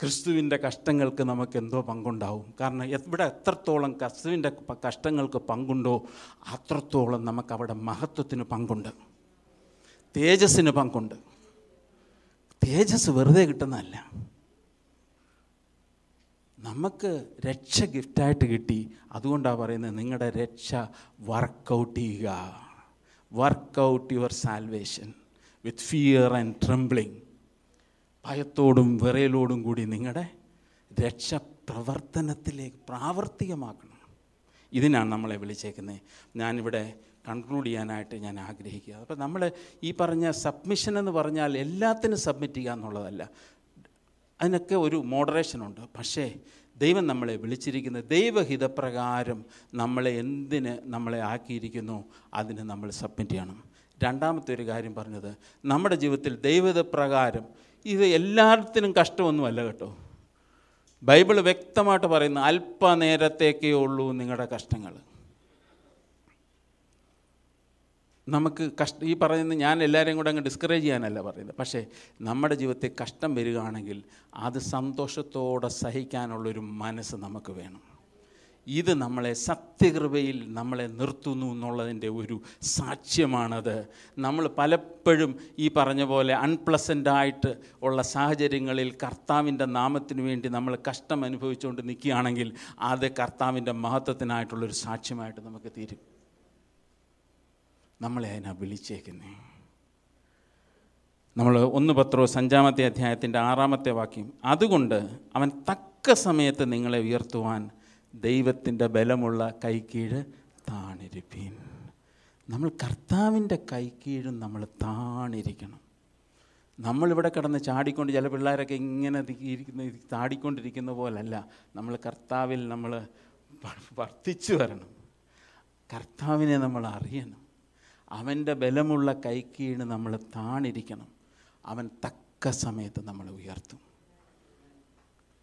ക്രിസ്തുവിന്റെ കഷ്ടങ്ങൾക്ക് നമുക്ക് എന്തോ പങ്കുണ്ടാവും. കാരണം ഇവിടെ എത്രത്തോളം ക്രിസ്തുവിന്റെ കഷ്ടങ്ങൾക്ക് പങ്കുണ്ടോ അത്രത്തോളം നമുക്ക് അവിടെ മഹത്വത്തിന് പങ്കുണ്ട്. തേജസ്സിന് പങ്കുണ്ട്. തേജസ് വെറുതെ കിട്ടുന്നതല്ല. നമുക്ക് രക്ഷ ഗിഫ്റ്റായിട്ട് കിട്ടി. അതുകൊണ്ടാണ് പറയുന്നത് നിങ്ങളുടെ രക്ഷ വർക്കൗട്ട് ചെയ്യുക. Work out your salvation with fear and trembling ഭയത്തോടും വിറയലോടും കൂടി നിങ്ങളുടെ രക്ഷ പ്രവർത്തനത്തിലേക്ക് പ്രാവർത്തികമാക്കണം. ഇതിനാണ് നമ്മളെ വിളിച്ചേക്കുന്നത് ഞാനിവിടെ കൺക്ലൂഡ് ചെയ്യാനായിട്ട് ഞാൻ ആഗ്രഹിക്കുക. അപ്പോൾ നമ്മൾ ഈ പറഞ്ഞ സബ്മിഷൻ എന്ന് പറഞ്ഞാൽ എല്ലാത്തിനും സബ്മിറ്റ് ചെയ്യുക എന്നുള്ളതല്ല. അതിനൊക്കെ ഒരു മോഡറേഷനുണ്ട് പക്ഷേ ദൈവം നമ്മളെ വിളിച്ചിരിക്കുന്ന ദൈവഹിതപ്രകാരം നമ്മളെ എന്തിന് നമ്മളെ ആക്കിയിരിക്കുന്നു അതിന് നമ്മൾ സബ്മിറ്റ് ചെയ്യണം. രണ്ടാമത്തെ ഒരു കാര്യം പറഞ്ഞത് നമ്മുടെ ജീവിതത്തിൽ ദൈവഹിതപ്രകാരം ഇത് എല്ലാത്തിനും കഷ്ടമൊന്നുമല്ല കേട്ടോ. ബൈബിൾ വ്യക്തമായിട്ട് പറയുന്നു അല്പനേരത്തേക്കേ ഉള്ളൂ നിങ്ങളുടെ കഷ്ടങ്ങൾ നമുക്ക് കഷ്ട ഈ പറയുന്നത് ഞാൻ എല്ലാവരെയും കൂടെ അങ്ങ് ഡിസ്കറേജ് ചെയ്യാനല്ല പറയുന്നത്. പക്ഷേ നമ്മുടെ ജീവിതത്തിൽ കഷ്ടം വരികയാണെങ്കിൽ അത് സന്തോഷത്തോടെ സഹിക്കാനുള്ളൊരു മനസ്സ് നമുക്ക് വേണം. ഇത് നമ്മളെ സത്യകൃപയിൽ നമ്മളെ നിർത്തുന്നു എന്നുള്ളതിന്റെ ഒരു സാക്ഷ്യമാണത്. നമ്മൾ പലപ്പോഴും ഈ പറഞ്ഞ പോലെ അൺപ്ലസന്റായിട്ട് ഉള്ള സാഹചര്യങ്ങളിൽ കർത്താവിന്റെ നാമത്തിന് വേണ്ടി നമ്മൾ കഷ്ടം അനുഭവിച്ചുകൊണ്ട് നിൽക്കുകയാണെങ്കിൽ അത് കർത്താവിന്റെ മഹത്വത്തിനായിട്ടുള്ളൊരു സാക്ഷ്യമായിട്ട് നമുക്ക് തീരും. നമ്മളെ അതിനാ വിളിച്ചേക്കുന്നേ. നമ്മൾ ഒന്ന് പത്രോ സഞ്ചാമത്തെ അധ്യായത്തിന്റെ ആറാമത്തെ വാക്യം. അതുകൊണ്ട് അവൻ തക്ക സമയത്ത് നിങ്ങളെ ഉയർത്തുവാൻ ദൈവത്തിന്റെ ബലമുള്ള കൈക്കീഴ് താണിരിപ്പീൻ. നമ്മൾ കർത്താവിന്റെ കൈക്കീഴും നമ്മൾ താണിരിക്കണം. നമ്മളിവിടെ കിടന്ന് ചാടിക്കൊണ്ട് ചില പിള്ളേരൊക്കെ ഇങ്ങനെ ഇരിക്കുന്ന ചാടിക്കൊണ്ടിരിക്കുന്ന പോലല്ല. നമ്മൾ കർത്താവിൽ നമ്മൾ വർദ്ധിച്ചു വരണം. കർത്താവിനെ നമ്മൾ അറിയണം. അവന്റെ ബലമുള്ള കൈക്കീണ് നമ്മൾ താണിരിക്കണം. അവൻ തക്ക സമയത്ത് നമ്മളെ ഉയർത്തും.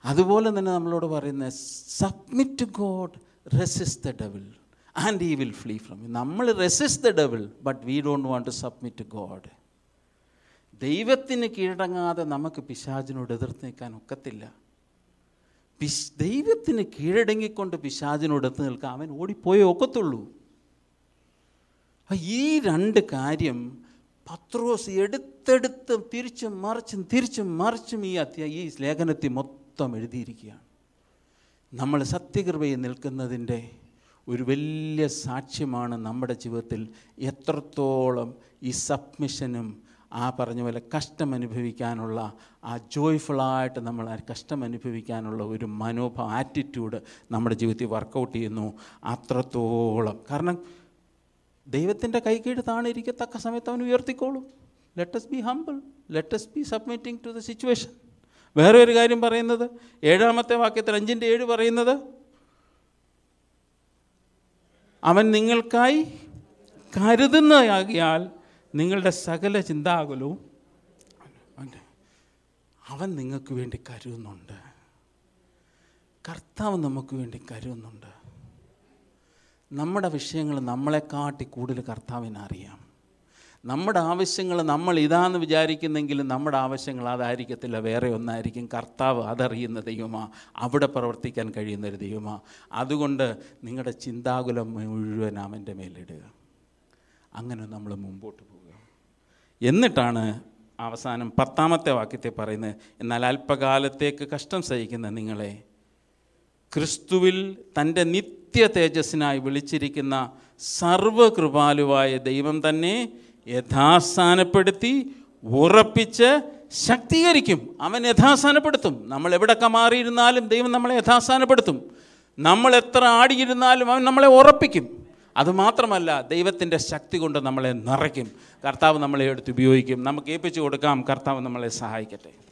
അതുപോലെ തന്നെ നമ്മളോട് പറയുന്നത് submit God resist the devil and he will flee from നമ്മൾ resist the devil but we don't want to submit God ദൈവത്തിന് കീഴടങ്ങാതെ നമുക്ക് പിശാചിനോട് എതിർത്ത് നിൽക്കാൻ ഒക്കത്തില്ല. പിശ് ദൈവത്തിന് കീഴടങ്ങിക്കൊണ്ട് പിശാചിനോട് എത്തി നിൽക്കാൻ അവൻ ഓടിപ്പോയേ ഒക്കത്തുള്ളൂ. ഈ രണ്ട് കാര്യം പത്രോസ് എടുത്തെടുത്ത് തിരിച്ചും മറിച്ചും തിരിച്ചും മറിച്ചും ഈ അത്യ ഈ ലേഖനത്തിൽ മൊത്തം എഴുതിയിരിക്കുകയാണ്. നമ്മൾ സത്യകൃപയിൽ നിൽക്കുന്നതിന്റെ ഒരു വലിയ സാക്ഷ്യമാണ് നമ്മുടെ ജീവിതത്തിൽ എത്രത്തോളം ഈ സബ്മിഷനും ആ പറഞ്ഞ പോലെ കഷ്ടം അനുഭവിക്കാനുള്ള ആ ജോയ്ഫുള്ളായിട്ട് നമ്മൾ ആ കഷ്ടം അനുഭവിക്കാനുള്ള ഒരു മനോഭാവം ആറ്റിറ്റ്യൂഡ് നമ്മുടെ ജീവിതത്തിൽ വർക്കൗട്ട് ചെയ്യുന്നു. അത്രത്തോളം. കാരണം ദൈവത്തിന്റെ കൈകീഴ് താണിരിക്കത്തക്ക സമയത്ത് അവൻ ഉയർത്തിക്കോളും. Let's be humble let's be submitting to the situation വേറെ ഒരു കാര്യം പറയുന്നത്? ഏഴാമത്തെ വാക്യത്തിൽ അഞ്ചിന്റെ ഏഴ് പറയുന്നത്? അവൻ നിങ്ങൾക്കായി കരുതുന്നതാകിയാൽ നിങ്ങളുടെ സകല ചിന്താകുലവും അവൻ നിങ്ങൾക്ക് വേണ്ടി കരുതുന്നുണ്ട്. കർത്താവ് നമുക്ക് വേണ്ടി കരുതുന്നുണ്ട്. നമ്മുടെ വിഷയങ്ങൾ നമ്മളെക്കാട്ടി കൂടുതൽ കർത്താവിന് അറിയാം നമ്മുടെ ആവശ്യങ്ങൾ നമ്മൾ ഇതാന്ന് വിചാരിക്കുന്നെങ്കിലും നമ്മുടെ ആവശ്യങ്ങൾ അതായിരിക്കത്തില്ല. വേറെ ഒന്നായിരിക്കും. കർത്താവ് അതറിയുന്ന ദൈവമാ. അവിടെ പ്രവർത്തിക്കാൻ കഴിയുന്ന ഒരു ദൈവമാ. അതുകൊണ്ട് നിങ്ങളുടെ ചിന്താകുലം മുഴുവൻ അവന്റെ മേലിടുക. അങ്ങനെ നമ്മൾ മുമ്പോട്ട് പോവുക. എന്നിട്ടാണ് അവസാനം പത്താമത്തെ വാക്യത്തെ പറയുന്നത് എന്നാൽ അല്പകാലത്തേക്ക് കഷ്ടം സഹിക്കുന്ന നിങ്ങളെ ക്രിസ്തുവിൽ തന്റെ നിത്യ തേജസ്സിനായി വിളിച്ചിരിക്കുന്ന സർവകൃപാലുവായ ദൈവം തന്നെ യഥാസ്ഥാനപ്പെടുത്തി ഉറപ്പിച്ച് ശക്തീകരിക്കും. അവൻ യഥാസ്ഥാനപ്പെടുത്തും. നമ്മൾ എവിടെയൊക്കെ മാറിയിരുന്നാലും ദൈവം നമ്മളെ യഥാസ്ഥാനപ്പെടുത്തും. നമ്മൾ എത്ര ആടിയിരുന്നാലും അവൻ നമ്മളെ ഉറപ്പിക്കും. അതുമാത്രമല്ല ദൈവത്തിന്റെ ശക്തി കൊണ്ട് നമ്മളെ നിറയ്ക്കും. കർത്താവ് നമ്മളെ എടുത്ത് ഉപയോഗിക്കും. നമുക്ക് ഏൽപ്പിച്ചു കൊടുക്കാം. കർത്താവ് നമ്മളെ സഹായിക്കട്ടെ.